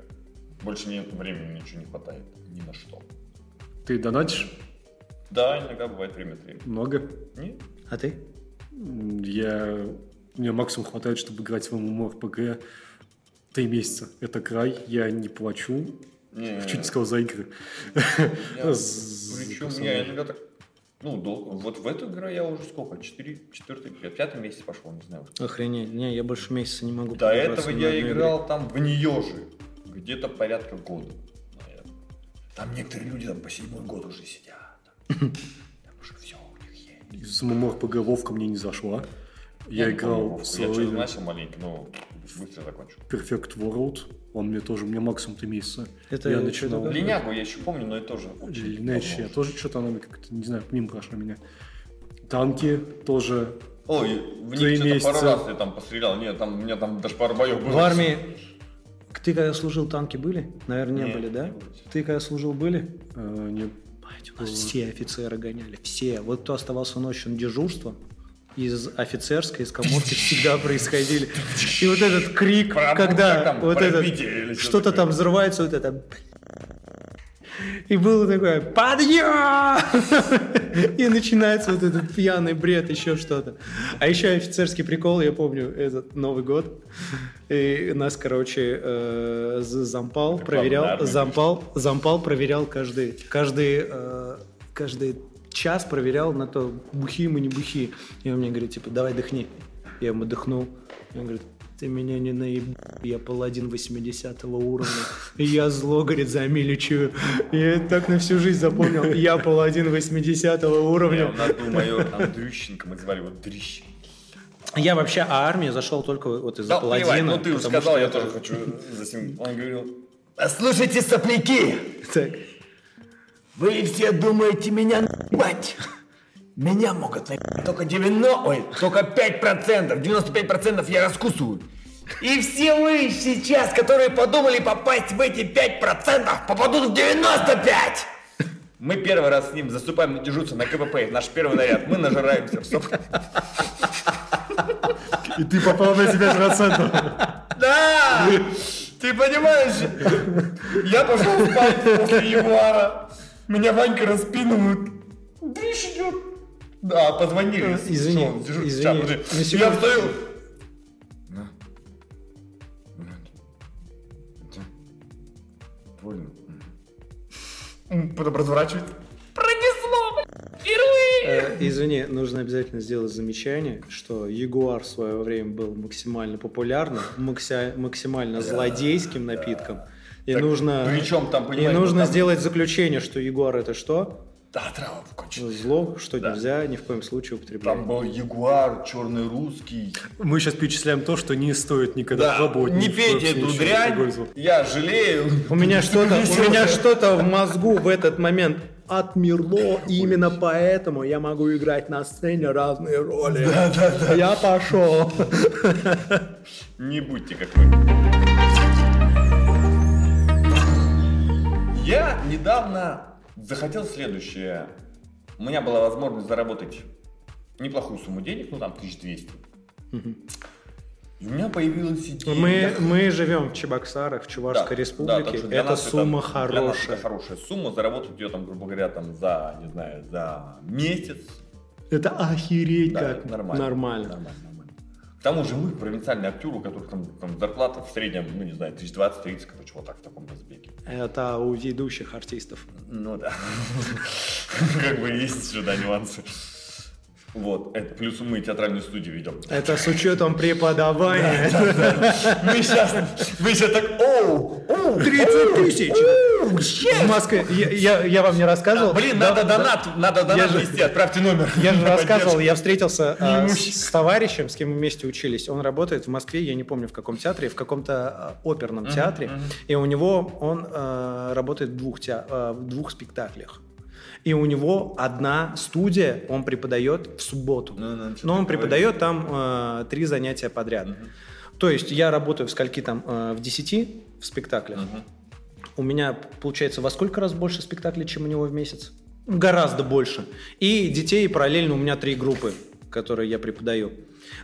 Больше нет времени, ничего не хватает. Ни на что. Ты донатишь? Да, иногда бывает время времени. Много? Нет? А ты? Я... Мне максимум хватает, чтобы играть в MMORPG три месяца. Это край, я не плачу. Не, Чуть не сказал за игры. Причем я иногда так Ну, дол- вот в эту игру я уже сколько? Четыре, четвертый, пя- пятый месяц пошел, не знаю. Охренеть. Не, я больше месяца не могу До этого я играл там в нее же. Где-то порядка года, наверное. Там некоторые люди там по седьмой год уже сидят. Там уже все у них есть. Из ММОРПГ Вовка мне не зашла. Я не помню, играл в Я что-то начал маленько, но быстро закончил. Perfect World. Он мне тоже, у меня максимум три месяца. Это я начинал. Линягу я еще помню, но это тоже давно я тоже что-то она как-то, не знаю, мимо прошла меня. Танки тоже. Ой, в Три них что-то месяца. пару раз я там пострелял. Нет, там, у меня там даже пару боев было. В армии... Ты когда служил, танки были? Наверное, не Нет, были, да? не было. Ты когда служил, были? э, не- Блядь, у нас все офицеры гоняли, все. Вот кто оставался ночью на дежурство, из офицерской, из коморки всегда происходили. И вот этот крик, когда вот этот, что-то там взрывается, вот это... И было такое «Подъем!» И начинается вот этот пьяный бред, еще что-то. А еще офицерский прикол, я помню, этот Новый год. И нас, короче, э, зампал проверял, зампал, зампал проверял каждый, каждый, э, каждый час проверял на то, бухие мы, не бухие. И он мне говорит, типа, давай дыхни. Я ему дыхнул. И он говорит, ты меня не наеб... Я паладин 80 уровня. И я зло, говорит, за миличую. Я так на всю жизнь запомнил. Я паладин 80 Не, уровня. Нас был майор Андрющенко, мы звали его Дрищ. Я вообще о армии зашел только вот из-за Да, паладина. ну ты уже сказал, я тоже хочу за Он говорил, послушайте, сопляки, Так. Вы все думаете меня наебать? Меня могут наебать только 90, ой, только 5%, 95% я раскусываю. И все вы сейчас, которые подумали попасть в эти 5%, попадут в 95! мы первый раз с ним заступаем на дежурство на КПП, наш первый наряд, мы нажираемся в сок. И ты попал на 5%. Да! Ты понимаешь? Я пошел спать после Ягуара. Меня Ванька распинывают. Дрищ идет. Да, позвонили. Извини, Что он дежурит? извини, Сейчас, на Я секунду. встаю. На. Больно. Пронесло, впервые. Э, Извини, нужно обязательно сделать замечание, что Ягуар в свое время был максимально популярным, макся- максимально злодейским напитком. И Так нужно, причем там, и нужно там- сделать заключение, что Ягуар это что? Да, трава кончилась. Зло, что Да. нельзя ни в коем случае употреблять. Там был Ягуар, черный русский. Мы сейчас перечисляем то, что не стоит никогда Да, пробовать. не пейте эту дрянь. Я жалею. У меня что-то, у меня что-то в мозгу в этот момент отмерло, и именно поэтому я могу играть на сцене разные роли. Я пошел. Не будьте как мы. Я недавно захотел следующее. У меня была возможность заработать неплохую сумму денег, ну там 1200. И у меня появилась идея. Мы, мы живем в Чебоксарах, в Да, Чувашской да, республике. для Это сумма Для нас хорошая. это хорошая сумма. Заработать ее там, грубо говоря, там за, не знаю, за месяц. Это охереть Да, как это нормально. Нормально, нормально. К тому же мы провинциальные актеры, у которых там, там зарплата в среднем, ну не знаю, 1020-30, короче, вот так в таком разбеге. Это у ведущих артистов. Ну да. Как бы есть сюда нюансы. Вот, это плюс мы театральную студию ведем. Это с учетом преподавания. Мы сейчас, мы сейчас так, оу, оу, 30 тысяч! В Москве. Я, я- я вам не рассказывал? Блин, Да, надо да. донат, надо донат же- вести, отправьте номер. Я же рассказывал, я встретился а, с, с товарищем, с кем мы вместе учились. Он работает в Москве, я не помню в каком театре, в каком-то а, оперном театре. И у него он а, работает в двух, теа- в двух спектаклях. И у него одна студия, он преподает в субботу. Ну, ну, Но он преподает там а, три занятия подряд. То есть я работаю в скольки там, а, в 10 в спектаклях. У меня получается во сколько раз больше спектаклей, чем у него в месяц? Гораздо больше. И детей параллельно у меня три группы, которые я преподаю.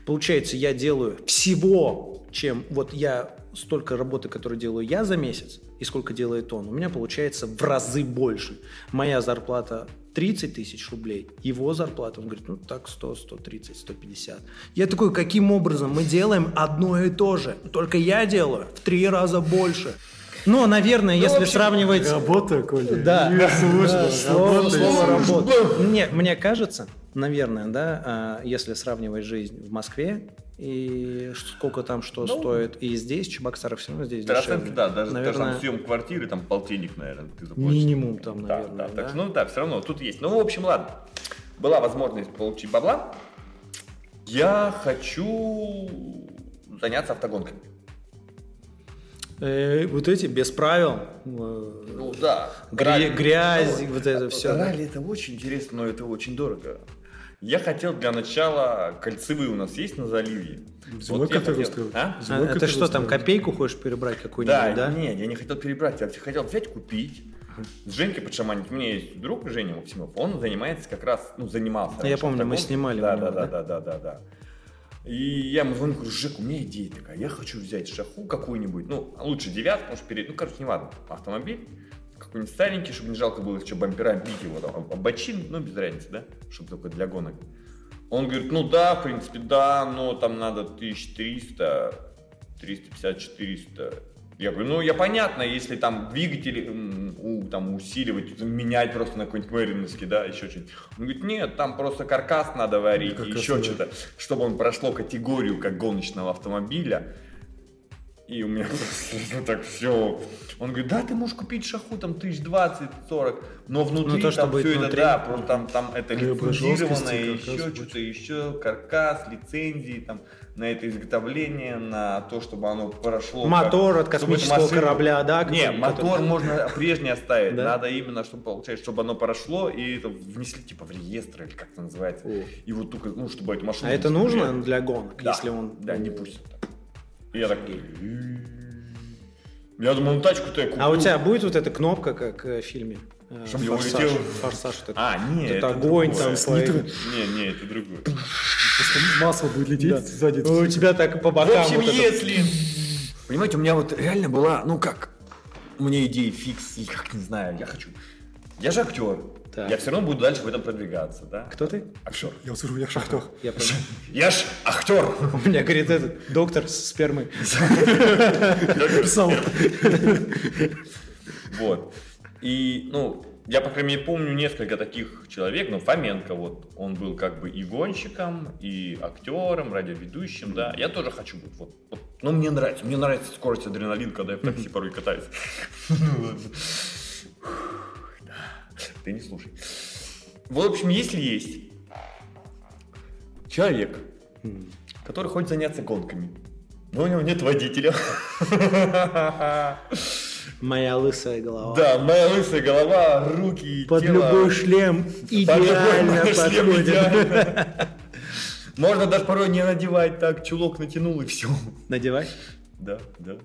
Получается, я делаю всего, чем вот я столько работы, которую делаю я за месяц, и сколько делает он, у меня получается в разы больше. Моя зарплата 30 тысяч рублей, его зарплата, он говорит, ну так 100, 130, 150. Я такой, каким образом мы делаем одно и то же, только я делаю в три раза больше. Но, наверное, Ну, если общем, сравнивать... Работа, Коля. Да, служба, да, слово, слово работа. Мне, мне кажется, наверное, да, а, если сравнивать жизнь в Москве и сколько там что Ну, стоит, и здесь Чебоксаров все равно здесь дешевле. да, даже, даже наверное, там съем квартиры, там полтинник, наверное, ты заплатишь. минимум там, Да, наверное. да, да. так ну да, все равно тут есть. Ну, в общем, ладно. Была возможность получить бабла. Я хочу заняться автогонками. Э, вот эти без правил, э, Ну да. гря- грязь, Ну, вот это все. Ралли это очень интересно, но это очень дорого. Я хотел для начала кольцевые у нас есть на заливе. Зимой Вот хотел-. А? Зимой это который что там, копейку хочешь перебрать Да, какую-нибудь, да? нет, я не хотел перебрать, я хотел взять, купить. С Женькой подшаманить. У меня есть друг Женя Максимов, он занимается как раз, ну, занимался. Я раньше помню, мы автогонкой. снимали Да, у него, да, да, да? да, да, да, да. И я ему звоню, говорю, Жек, у меня идея такая, я хочу взять шаху какую-нибудь, ну, лучше девятку, может, перед, ну, короче, не важно, автомобиль, какой-нибудь старенький, чтобы не жалко было еще бампера бить его, там, бочин, ну, без разницы, да, чтобы только для гонок. Он говорит, ну да, в принципе, да, но там надо 1300, 350, 400. Я говорю, ну я понятно, если там двигатели м, у, там, усиливать, менять просто на какой-нибудь Мэриновский, да, еще что-нибудь. Он говорит, нет, там просто каркас надо варить, Каркас еще надо. что-то, чтобы он прошло категорию как гоночного автомобиля. И у меня просто ну, так все. Он говорит, да, ты можешь купить шаху там тысяч двадцать, сорок, но внутри Ну, то, там все это, внутри. да, просто там, там это лицензированное, еще что-то еще, каркас, лицензии там на это изготовление, на то, чтобы оно прошло. Мотор как- от космического машину- корабля, да? Не, мотор можно прежний оставить. Да? Надо именно, чтобы получается, чтобы оно прошло и это внесли типа в реестр или как это называется. О. И вот только, ну, чтобы эту машину. А это нужно для гонок, Да, если он... Да, не пустят. И я так... Я думаю, ну тачку-то я куплю. А у тебя будет вот эта кнопка, как э, в фильме? Э, Чтоб не Форсаж. улетел? Форсаж. А, не, Вот это огонь там свои. Не, не, это другое. Просто масло будет лететь сзади. У тебя так по В бокам общем, вот это- если... Понимаете, у меня вот реально была, ну как, у меня идея фикс, и как не знаю, я хочу. Я же актер. Так. Я все равно буду дальше в этом продвигаться, да? Кто ты? Актер. Я услышал, я шахтер. Я. Я ж актер. У меня, говорит, этот доктор с спермой. Писал. Вот. И, ну, я, по крайней мере, помню несколько таких человек, ну, Фоменко, вот, он был как бы и гонщиком, и актером, радиоведущим, да. Я тоже хочу быть, вот, вот. Но мне нравится, мне нравится скорость, адреналин, когда я в такси порой катаюсь. Ну. Ты не слушай. В общем, если есть человек, который хочет заняться гонками, но у него нет водителя, Моя лысая голова. Да, моя лысая голова, руки, Под тело. любой шлем Под любой идеально шлем подходит. идеально. Можно даже порой не надевать, так чулок натянул и все. Надевай. Да, да.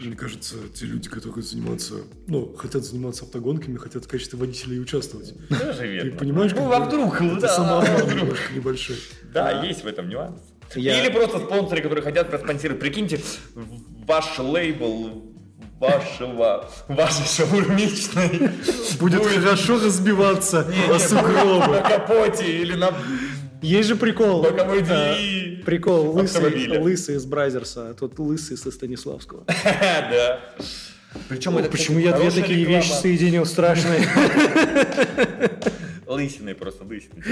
Мне кажется, те люди, которые занимаются, ну, хотят заниматься автогонками, хотят в качестве водителей участвовать. Тоже верно. Ты понимаешь, ну, как вдруг, это да, самообман вдруг. небольшой. Да, есть в этом нюанс. Я- Или просто спонсоры, которые хотят проспонсировать. Прикиньте, ваш лейбл вашего, вашей шаурмичной Будет хорошо разбиваться о на сугробы. капоте или на Есть же прикол. боковой А, двери Прикол лысый, лысый из Бразерса, а тут лысый со Станиславского. Да. Причем это, Почему я две такие вещи соединил страшные? Лысиной просто, лысиной.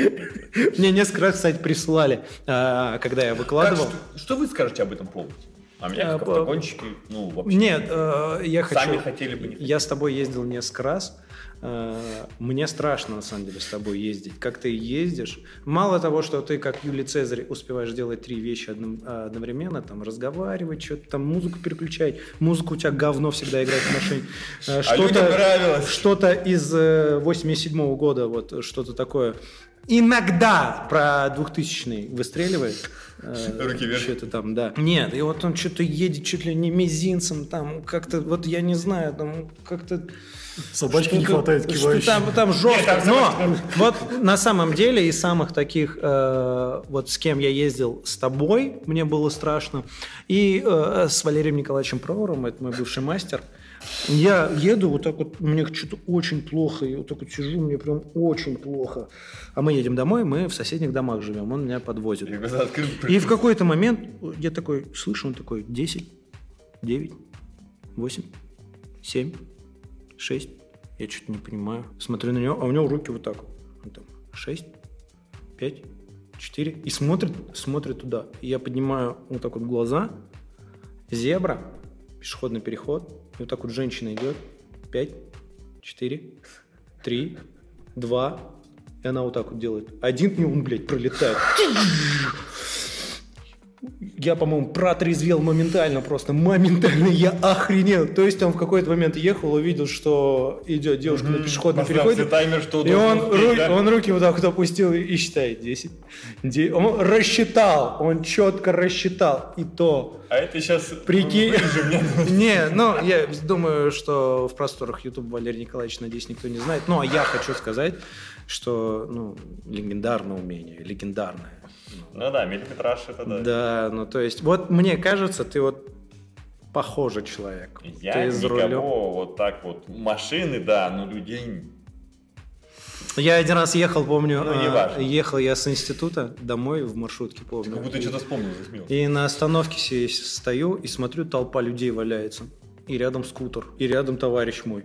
Мне несколько раз, кстати, прислали, а, когда я выкладывал. что, что вы скажете об этом поводе? А меня А, как автогонщики, ну, вообще. Нет, э, я хочу... Сами хотели бы, не хотели. Я с тобой ездил несколько раз. Э, Мне страшно, на самом деле, с тобой ездить. Как ты ездишь. Мало того, что ты, как Юлий Цезарь, успеваешь делать три вещи одновременно, там, разговаривать, что-то там, музыку переключать. Музыка у тебя говно всегда играет в машине. Э, А нравилось. Что-то из э, 87 года, вот что-то такое. Иногда про 2000 выстреливает. Э, Руки вверх. Что-то там, да. Нет, и вот он что-то едет чуть ли не мизинцем, там как-то, вот я не знаю, там как-то... Собачки не хватает кивающих. Там, там жестко. Нет, Но вот на самом деле из самых таких, э, вот с кем я ездил с тобой, мне было страшно, и э, с Валерием Николаевичем Провором, это мой бывший мастер, я еду вот так вот, мне что-то очень плохо, и вот так вот сижу, мне прям очень плохо. А мы едем домой, мы в соседних домах живем, он меня подвозит. И в какой-то момент я такой слышу, он такой 10, 9, 8, семь, шесть. Я что-то не понимаю. Смотрю на него, а у него руки вот так. Он там, шесть, пять, четыре. И смотрит, смотрит туда. И я поднимаю вот так вот глаза. Зебра, пешеходный переход. И вот так вот женщина идет. Пять, четыре, три, два. И она вот так вот делает. Один, и он, блядь, пролетает. Я, по-моему, протрезвел моментально, просто моментально я охренел. То есть он в какой-то момент ехал, увидел, что идет девушка на пешеходном переходе. таймер, что И он, успеть, ру- да? он руки вот так вот опустил и считает 10. Де- Он рассчитал, он четко рассчитал. И то А это сейчас... Прикинь. Не, ну, я думаю, что в просторах YouTube Валерий Николаевич, надеюсь, никто не знает. Но я хочу сказать, что, ну, легендарное умение, легендарное. Ну да, миллиметраж это да. Да, ну, то есть, вот мне кажется, ты вот похожий человек. Я ты никого рулем. вот так вот. Машины, да, но людей... Я один раз ехал, помню, Ну, а, ехал я с института домой в маршрутке, помню. Как будто И- что-то вспомнил. И на остановке стою и смотрю, толпа людей валяется. И рядом скутер, и рядом товарищ мой.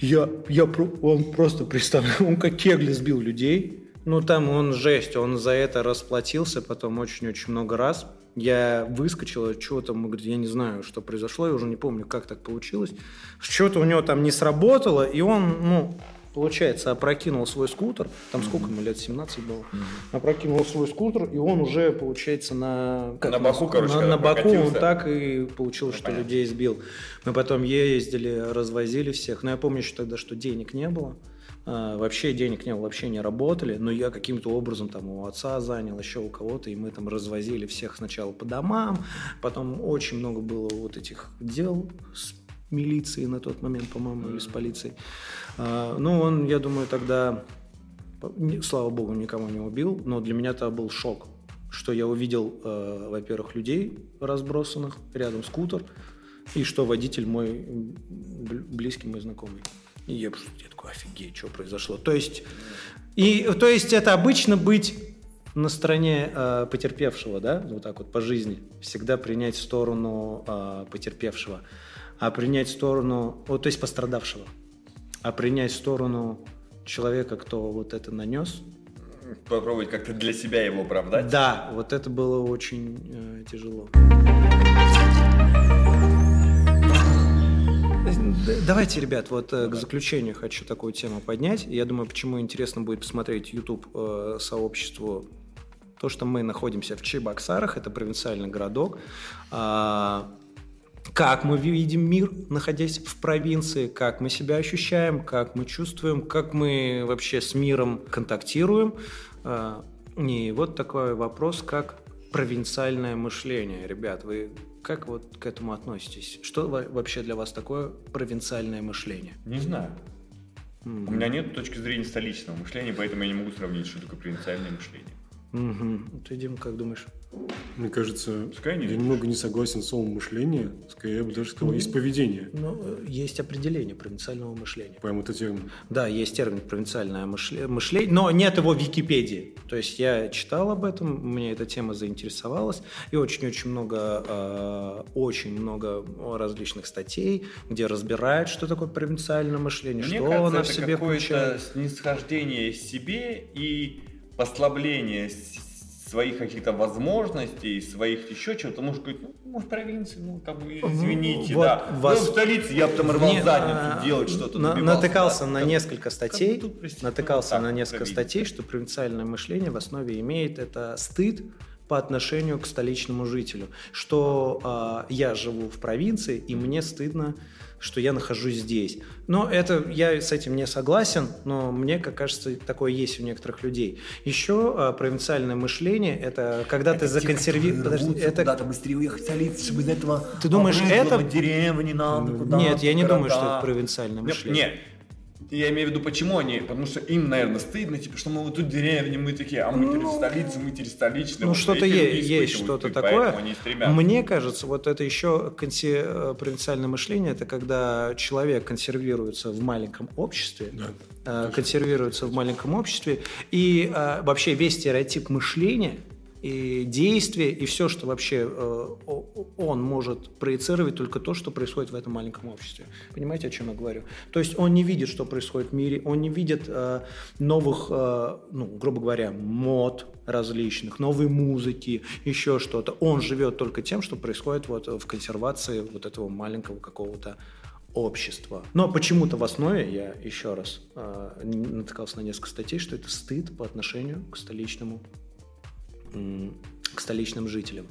Я, я, он просто представляю, он как кегли сбил людей. Ну, там он жесть, он за это расплатился потом очень-очень много раз. Я выскочил, что там, он говорит, я не знаю, что произошло, я уже не помню, как так получилось. Что-то у него там не сработало, и он, ну, получается, опрокинул свой скутер. Там сколько ему лет, 17 было? Опрокинул свой скутер, и он уже, получается, на... как На боку, короче, на, на боку он так и получилось, что понятно. людей сбил. Мы потом ездили, развозили всех. Но я помню еще тогда, что денег не было. А, вообще денег не было, вообще не работали. Но я каким-то образом там у отца занял, еще у кого-то. И мы там развозили всех сначала по домам. Потом очень много было вот этих дел с милицией на тот момент, по-моему, или с полицией. А, ну, он, я думаю, тогда, слава богу, никого не убил. Но для меня это был шок что я увидел, э, во-первых, людей разбросанных, рядом скутер, и что водитель мой близкий мой знакомый. И я, просто- я такой, офигеть, что произошло. То есть, и, то есть это обычно быть на стороне э, потерпевшего, да, вот так вот по жизни, всегда принять сторону э, потерпевшего, а принять сторону, вот, то есть пострадавшего, а принять сторону человека, кто вот это нанес, Попробовать как-то для себя его оправдать. да, вот это было очень э, тяжело. Д- Давайте, ребят, вот э, к заключению хочу такую тему поднять. Я думаю, почему интересно будет посмотреть YouTube э, сообществу. То, что мы находимся в Чебоксарах, это провинциальный городок. А, как мы видим мир, находясь в провинции, как мы себя ощущаем, как мы чувствуем, как мы вообще с миром контактируем. А, И вот такой вопрос, как провинциальное мышление. Ребят, вы как вот к этому относитесь? Что во- вообще для вас такое провинциальное мышление? Не знаю. У меня нет точки зрения столичного мышления, поэтому я не могу сравнить, что такое провинциальное мышление. Угу. Ты, Дим, как думаешь? Мне кажется, они я немного не согласен с словом мышление, скорее я бы даже сказал, из поведения. Ну, э, есть определение провинциального мышления. Прям это термин. Да, есть термин провинциальное мышле- мышление, но нет его в Википедии. То есть я читал об этом, мне эта тема заинтересовалась, и очень-очень много, э, очень много различных статей, где разбирают, что такое провинциальное мышление, Мне что кажется, оно в это себе какое-то включает. снисхождение себе и послабление своих каких-то возможностей, своих еще чего-то. Может, говорить, ну, может, провинции, ну, как бы, извините, Вот да. вас- Ну, в столице я бы там рвал Не, задницу, а, делать что-то. на- натыкался да. на Как- несколько статей, как натыкался ну, на так, несколько провинция. статей, что провинциальное мышление в основе имеет это стыд по отношению к столичному жителю, что а, я живу в провинции и мне стыдно, что я нахожусь здесь. Но это я с этим не согласен, но мне, как кажется, такое есть у некоторых людей. Еще а, провинциальное мышление это когда ты законсервируешь. Это Куда-то быстрее уехать в столицу, чтобы из этого... Ты думаешь, это- деревни надо, куда нет, я не думаю, что города. это провинциальное мышление. Нет, я имею в виду, почему они, потому что им, наверное, стыдно, типа, что мы вот тут деревни, мы такие, а мы теперь в столице, мы теперь столичные. Ну, Вот что-то есть, испытывают что-то такое. Мне кажется, вот это еще э, провинциальное мышление, это когда человек консервируется в маленьком обществе, э, консервируется в маленьком обществе, и э, вообще весь стереотип мышления и действия, и все, что вообще э, он может проецировать, только то, что происходит в этом маленьком обществе. Понимаете, о чем я говорю? То есть он не видит, что происходит в мире, он не видит э, новых, э, ну, грубо говоря, мод различных, новой музыки, еще что-то. Он живет только тем, что происходит вот в консервации вот этого маленького какого-то общества. Но почему-то в основе, я еще раз э, натыкался на несколько статей, что это стыд по отношению к столичному, к столичным жителям.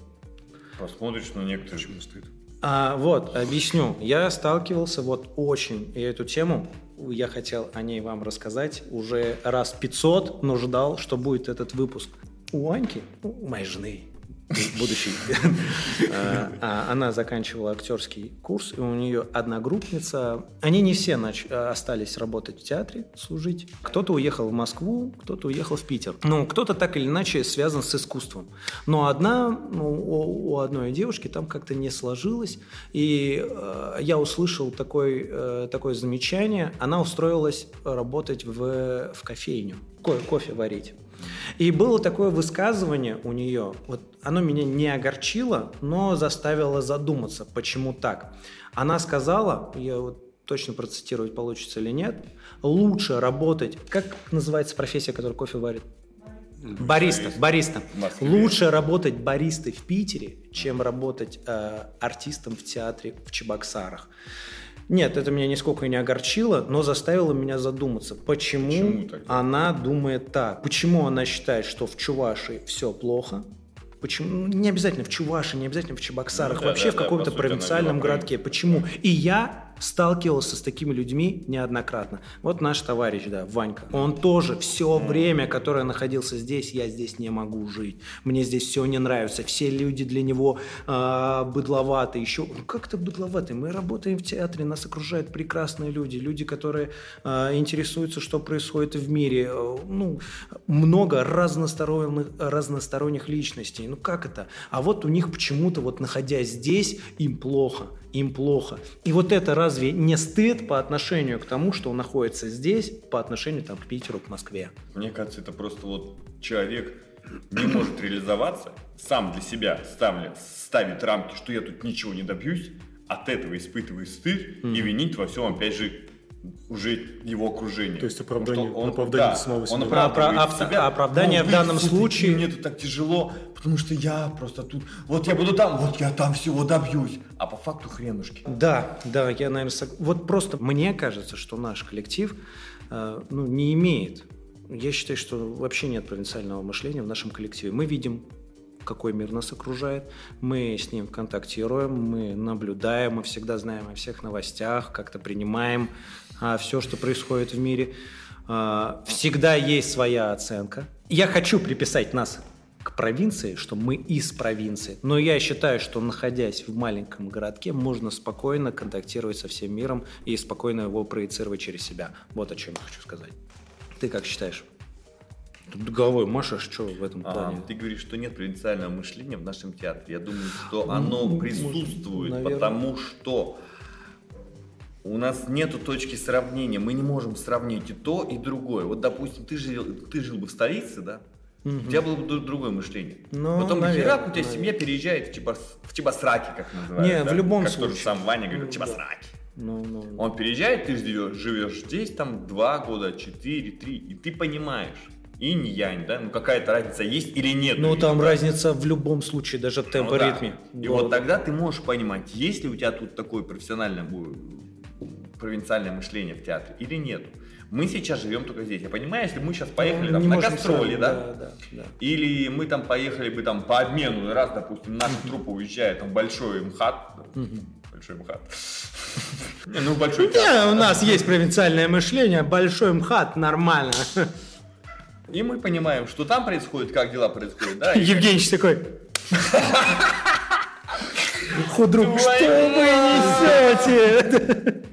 Посмотришь на некоторые. Почему стыд? А, вот, объясню. Я сталкивался вот очень, и эту тему я хотел о ней вам рассказать уже раз 500, но ждал, что будет этот выпуск. У Аньки, у моей жены, будущей, а, а, она заканчивала актерский курс, и у нее одногруппница. Они не все нач- остались работать в театре, служить. Кто-то уехал в Москву, кто-то уехал в Питер. Ну, кто-то так или иначе связан с искусством. Но одна, ну, у, одной девушки там как-то не сложилось, и э, я услышал такой, э, такое замечание. Она устроилась работать в, в кофейню, ко- кофе варить. И было такое высказывание у нее, вот оно меня не огорчило, но заставило задуматься, почему так. Она сказала, я вот точно процитировать получится или нет, лучше работать, как называется профессия, которая кофе варит? Бариста, бариста. Лучше работать баристой в Питере, чем работать э, артистом в театре в Чебоксарах. Нет, это меня нисколько не огорчило, но заставило меня задуматься, почему, Почему так? она думает так. Почему она считает, что в Чувашии все плохо? Почему? Ну, Не обязательно в Чувашии, не обязательно в Чебоксарах, Ну да, вообще да, в да, каком-то она провинциальном городке. Почему? И я сталкивался с такими людьми неоднократно. Вот наш товарищ, да, Ванька. Он тоже все время, которое находился здесь, я здесь не могу жить. Мне здесь все не нравится. Все люди для него а, быдловаты. Еще, как это быдловаты? Мы работаем в театре, нас окружают прекрасные люди. Люди, которые а, интересуются, что происходит в мире. Э, Ну, много разносторонних, разносторонних личностей. Ну как это? А вот у них почему-то, вот находясь здесь, им плохо им плохо. И вот это разве не стыд по отношению к тому, что он находится здесь, по отношению там, к Питеру, к Москве? Мне кажется, это просто вот человек не может реализоваться, сам для себя ставля, ставит рамки, что я тут ничего не добьюсь, от этого испытывает стыд и винит во всем, опять же, уже его окружение. То есть оправдание- что он, оправдание да, самого себя. Он оправдывает Опра- себя. опра- оправдание «Ну, в данном случае- Мне тут так тяжело, потому что я просто тут... Вот я буду там, вот я там всего добьюсь. А по факту хренушки. Да, да, я, наверное, сог- Вот просто мне кажется, что наш коллектив э, ну, не имеет. Я считаю, что вообще нет провинциального мышления в нашем коллективе. Мы видим какой мир нас окружает, мы с ним контактируем, мы наблюдаем, мы всегда знаем о всех новостях, как-то принимаем все, что происходит в мире. А, Всегда есть своя оценка. Я хочу приписать нас к провинции, что мы из провинции. Но я считаю, что находясь в маленьком городке, можно спокойно контактировать со всем миром и спокойно его проецировать через себя. Вот о чем я хочу сказать. Ты как считаешь? Тут головой машешь, что в этом А, плане? ты говоришь, что нет провинциального мышления в нашем театре. Я думаю, что оно Ну, присутствует, наверное. потому что у нас нету точки сравнения. Мы не можем сравнить и то, и другое. Вот, допустим, ты жил, ты жил бы в столице, да? У тебя было бы дру- другое мышление. Ну, Потом наверное, херак, у тебя наверное. семья переезжает в, Чебос- в Чебосраки, как называют. Не, да? в любом как тоже случае. сам Ваня говорит, Ну, Чебосраки. Ну, ну, ну. Он переезжает, ты живешь, живешь здесь там два года, четыре, три, и ты понимаешь, инь-янь, да, ну какая-то разница есть или нет. Ну, там да. разница в любом случае, даже в Ну да. темпоритме. И Да. вот тогда ты можешь понимать, есть ли у тебя тут такое профессиональное, бу- провинциальное мышление в театре или нет. Мы сейчас живем только здесь. Я понимаю, если мы сейчас поехали Ну, там, не на гастроли, да? Да, да, да. Или мы там поехали бы там по обмену, раз, допустим, наша труппа уезжает там большой МХАТ, большой МХАТ, ну большой. Не, у нас есть провинциальное мышление, большой МХАТ, нормально. И мы понимаем, что там происходит, как дела происходят, да? Евгеньевич такой. Худрук, что Твою вы несете?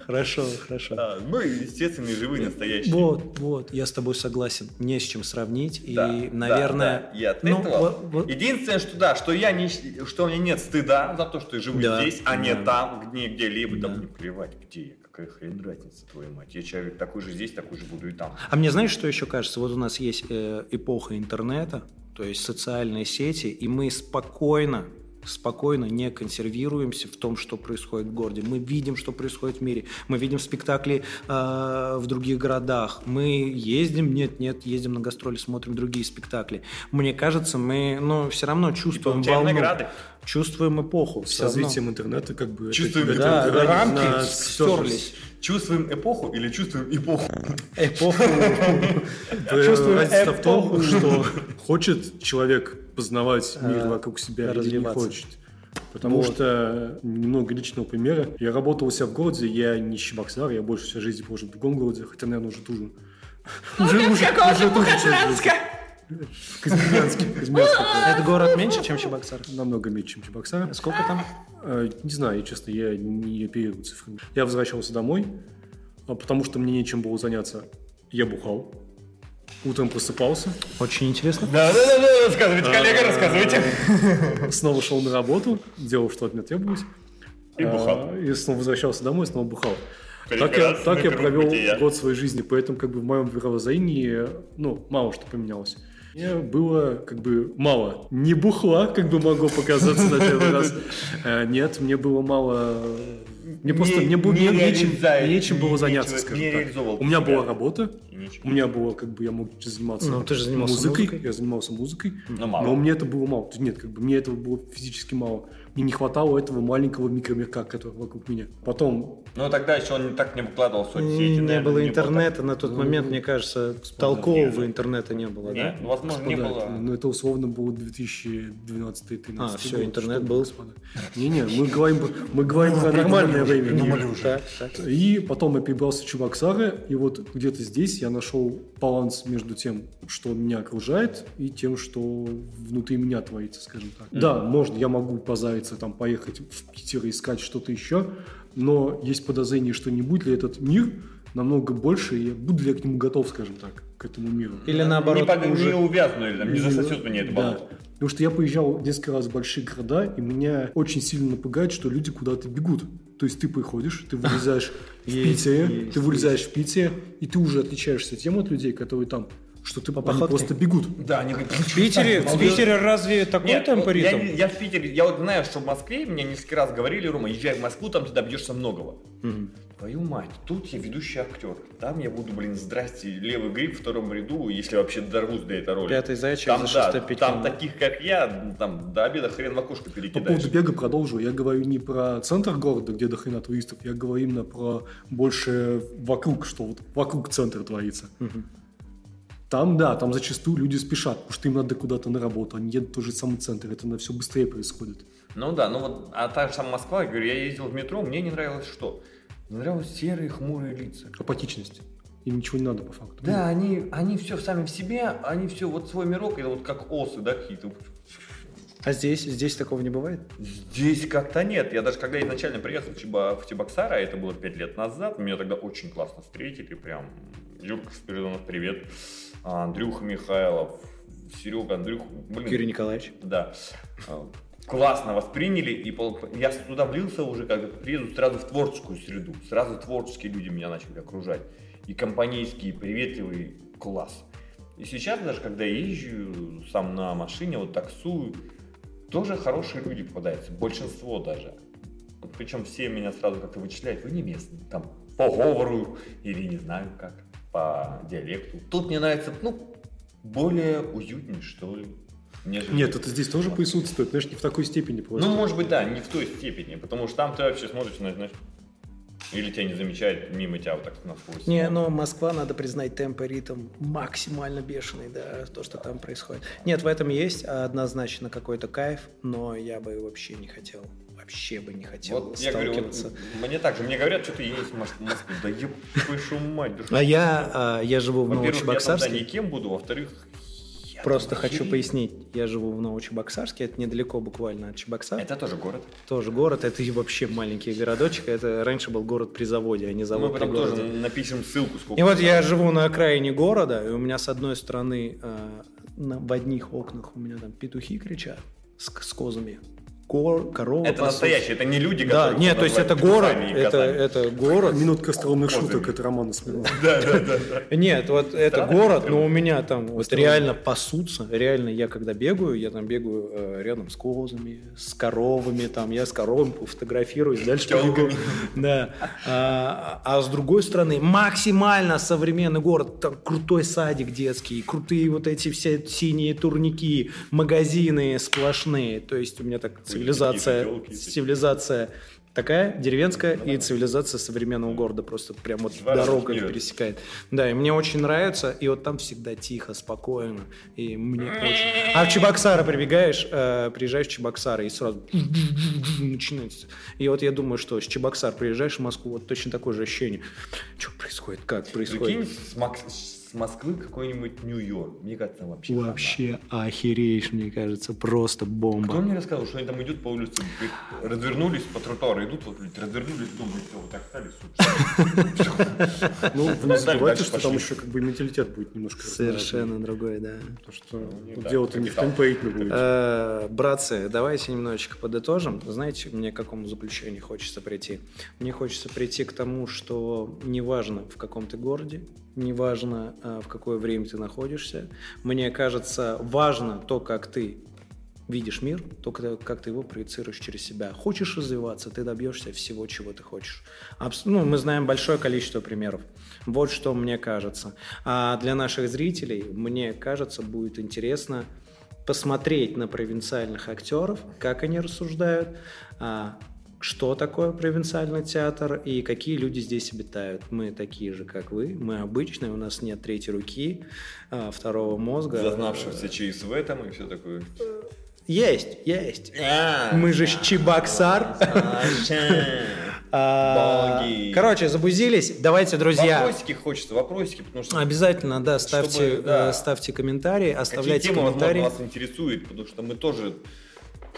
Хорошо, хорошо. Да, мы, естественно, живые, настоящие. Вот, вот, я с тобой согласен. Не с чем сравнить. И, Да, наверное... да, да. И от ну, этого... вот- вот- Единственное, что да, что я не, что у меня нет стыда за то, что я живу Да, здесь, а не там, где где-либо. Да. Да. мне плевать, где я, какая хрен разница, твою мать. Я человек такой же здесь, такой же буду и там. А мне знаешь, что еще кажется? Вот у нас есть э, эпоха интернета, то есть социальные сети, и мы спокойно спокойно не консервируемся в том, что происходит в городе. Мы видим, что происходит в мире. Мы видим спектакли э, в других городах. Мы ездим, нет, нет, ездим на гастроли, смотрим другие спектакли. Мне кажется, мы, ну, все равно чувствуем волну, награды. чувствуем эпоху. С равно. развитием интернета как бы... Чувствуем Да, тебя рамки на- стерлись. Чувствуем эпоху или чувствуем эпоху? Эпоху. Э, Чувствую Разница в том, эпоху. что хочет человек познавать мир А, вокруг себя или не хочет. Потому Вот. что немного личного примера. Я работал у себя в городе, я не Чебоксар, я больше всей жизни прожил в другом городе, хотя, наверное, уже тоже... Уже, уже, уже тоже. Это город меньше, чем Чебоксар? Намного меньше, чем Чебоксар. Сколько там? Э, Не знаю, я, честно, я не оперирую цифрами. Я возвращался домой, а потому что мне нечем было заняться. Я бухал. Утром просыпался, Очень интересно. Да-да-да, рассказывайте, коллега, рассказывайте. снова шел на работу, делал, что от меня требовалось. И бухал. А, И снова возвращался домой, снова бухал. Так я, так я провел бытия. год своей жизни, поэтому как бы в моем мировоззрении, ну, мало что поменялось. Мне было как бы мало. Не бухла, как бы могло показаться на первый раз. Э, Нет, мне было мало... Мне просто Не- мне было не не- нечем, нечем было не- заняться, нечего- скажем не так. У меня себя. была работа, ничего. у меня было как бы я мог заниматься Ну, ты же занимался музыкой, музыкой. я занимался музыкой, Ну, мало. но мне это было мало. Нет, как бы мне этого было физически мало. Мне не хватало этого маленького микромирка, который вокруг меня. Потом Ну, тогда еще он так не выкладывал в соцсети. Не наверное, было не интернета на тот Ну, момент, мне кажется, толкового нет. интернета не было, Нет, да? ну, возможно, не Господа, было. Ну, это условно было 2012-2013 А, всё, год. интернет был. господа? Не-не, мы говорим, мы говорим про нормальное время. Так, так. И потом я перебрался в Чебоксары, и вот где-то здесь я нашел баланс между тем, что меня окружает, и тем, что внутри меня творится, скажем так. Да, можно, я могу позариться, там, поехать в Питер и искать что-то еще, но есть подозрение, что не будет ли этот мир намного больше, и буду ли я к нему готов, скажем так, к этому миру. Или наоборот, не, под- уже... не увязну или там, не засосет меня это Да. болото. Потому что я поезжал несколько раз в большие города, и меня очень сильно напугает, что люди куда-то бегут. То есть ты приходишь, ты вылезаешь в Питере, ты вылезаешь в Питере, и ты уже отличаешься тем от людей, которые там, что ты они походке? просто бегут. Да, они В Питере, в Питере разве такой Нет, темп я, я в Питере, я вот знаю, что в Москве, мне несколько раз говорили, Рома, езжай в Москву, там ты добьешься многого. Твою мать, тут я ведущий актер. Там я буду, блин, здрасте, левый гриб в втором ряду, если вообще дорвусь до этой роли. Пятый зайчик там, за да, 605 там таких, как я, там до обеда хрен в окошко По перекидаешь. поводу бега продолжу. Я говорю не про центр города, где до хрена туристов, я говорю именно про больше вокруг, что вот вокруг центра творится. Там, да, там зачастую люди спешат, потому что им надо куда-то на работу, они едут в тот же самый центр, это на все быстрее происходит. Ну да, ну вот, а та же самая Москва, я говорю, я ездил в метро, мне не нравилось что? Не нравилось серые хмурые лица. Апатичность. Им ничего не надо по факту. Да, они, они все сами в себе, они все вот свой мирок, это вот как осы, да, какие-то. А здесь, здесь такого не бывает? Здесь как-то нет. Я даже когда изначально приехал в, Чеба- в Чебоксары, а это было 5 лет назад, меня тогда очень классно встретили, прям Юрка Спиридонов, привет, А, Андрюха Михайлов, Серега, Андрюх, блин, Юрий Николаевич. да, А, классно восприняли, и пол- я туда влился уже, как приеду сразу в творческую среду, сразу творческие люди меня начали окружать, и компанейские, и приветливый класс. И сейчас даже, когда я езжу сам на машине, вот таксую, тоже хорошие люди попадаются, большинство даже. Вот причем все меня сразу как-то вычисляют, вы не местный, там, по говору или не знаю как, по диалекту. Тут мне нравится, ну, более уютнее, что ли. нежели- Нет, это здесь тоже присутствует, знаешь, не в такой степени просто. Ну, может быть, да, не в той степени, потому что там ты вообще смотришь, на- знаешь, или тебя не замечают, мимо тебя вот так насквозь. Не, смотрят. но Москва, надо признать, темп и ритм максимально бешеный, да, то, что там происходит. Нет, в этом есть однозначно какой-то кайф, но я бы вообще не хотел, вообще бы не хотел Вот я говорю, вот сталкиваться. мне так же, мне говорят, что ты едешь в Мос- в Москву. Да еб твою мать. да А я, а, я живу в Во-первых, я Новочебоксарске. никем буду, во-вторых, Просто хочу пояснить, я живу в Новочебоксарске, это недалеко буквально от Чебоксар. Это тоже город. Тоже город, это и вообще маленький городочек, это раньше был город при заводе, а не завод Мы при потом тоже городе. напишем ссылку, сколько. И вот я живу на окраине города, и у меня с одной стороны э, на- в одних окнах у меня там петухи кричат с, с козами. Кор- корова Это пасутся. настоящие, это не люди, Да, которые нет, то есть это город, это, это город. Минутка остроумных Козами. шуток, это Роман Смирнов. Нет, вот это город, но у меня там вот реально пасутся. Реально, я когда бегаю, я там бегаю э, рядом с козами, с коровами, там я с коровами фотографируюсь, дальше побегу. Да. А, а с другой стороны, максимально современный город, там крутой садик детский, крутые вот эти все синие турники, магазины сплошные. То есть у меня так цивилизация, цивилизация такая деревенская и цивилизация современного города просто прям вот дорога пересекает. Да, и мне очень нравится, и вот там всегда тихо, спокойно, и мне очень... А в Чебоксары прибегаешь, э, приезжаешь в Чебоксары, и сразу начинается. И вот я думаю, что с Чебоксар приезжаешь в Москву, вот точно такое же ощущение. Что происходит, как Прикинь, происходит? с, с Москвы какой-нибудь Нью-Йорк. Мне кажется, вообще. Вообще охереешь, мне кажется, просто Кто бомба. мне рассказал, что они там идут по улице, развернулись по тротуару, идут, вот, блядь, развернулись, думают, «Всё, вот так стали, супер. Ну, вы не забывайте, что там еще как бы менталитет будет немножко. Совершенно другой, да. Потому что так, дело-то не в темпейтме будет. Э, Братцы, давайте немножечко подытожим. Знаете, мне к какому заключению хочется прийти? Мне хочется прийти к тому, что неважно, в каком ты городе, неважно, э, в какое время ты находишься, мне кажется, важно то, как ты видишь мир, то, как ты его проецируешь через себя. Хочешь развиваться, ты добьешься всего, чего ты хочешь. Ну, мы знаем большое количество примеров. Вот что мне кажется. А для наших зрителей, мне кажется, будет интересно посмотреть на провинциальных актеров, как они рассуждают, а, что такое провинциальный театр и какие люди здесь обитают. Мы такие же, как вы, мы обычные, у нас нет третьей руки, а, второго мозга. Зазнавшихся ЧСВ там и все такое. Есть, есть. А, Мы же Чебоксар. А. Короче, забузились. Давайте, друзья, Вопросики хочется, вопросики, потому что обязательно, да, ставьте, Чтобы, да. э, ставьте комментарии, какие оставляйте темы, возможно, комментарии. вас интересуют, потому что мы тоже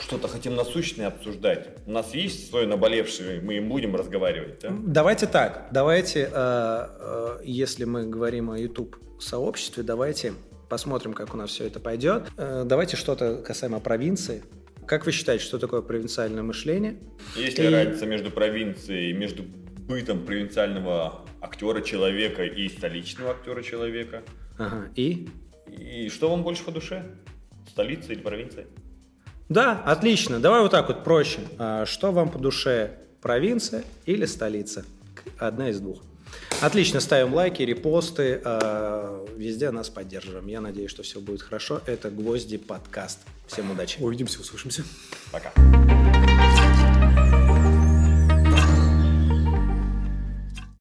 что-то хотим насущное обсуждать. У нас есть свое наболевшее, мы им будем разговаривать, да? Давайте так, давайте, э, э, если мы говорим о YouTube сообществе, давайте посмотрим, как у нас все это пойдет. Э, давайте что-то касаемо провинции. Как вы считаете, что такое провинциальное мышление? Есть ли И- разница между провинцией, между бытом провинциального актера человека и столичного актера человека? Ага. И? И что вам больше по душе? Столица или провинция? Да, отлично. Давай вот так вот проще. А, Что вам по душе, провинция или столица? Одна из двух. Отлично, ставим лайки, репосты, а, везде нас поддерживаем. Я надеюсь, что все будет хорошо. Это Гвозди подкаст. Всем удачи. Увидимся, услышимся. Пока.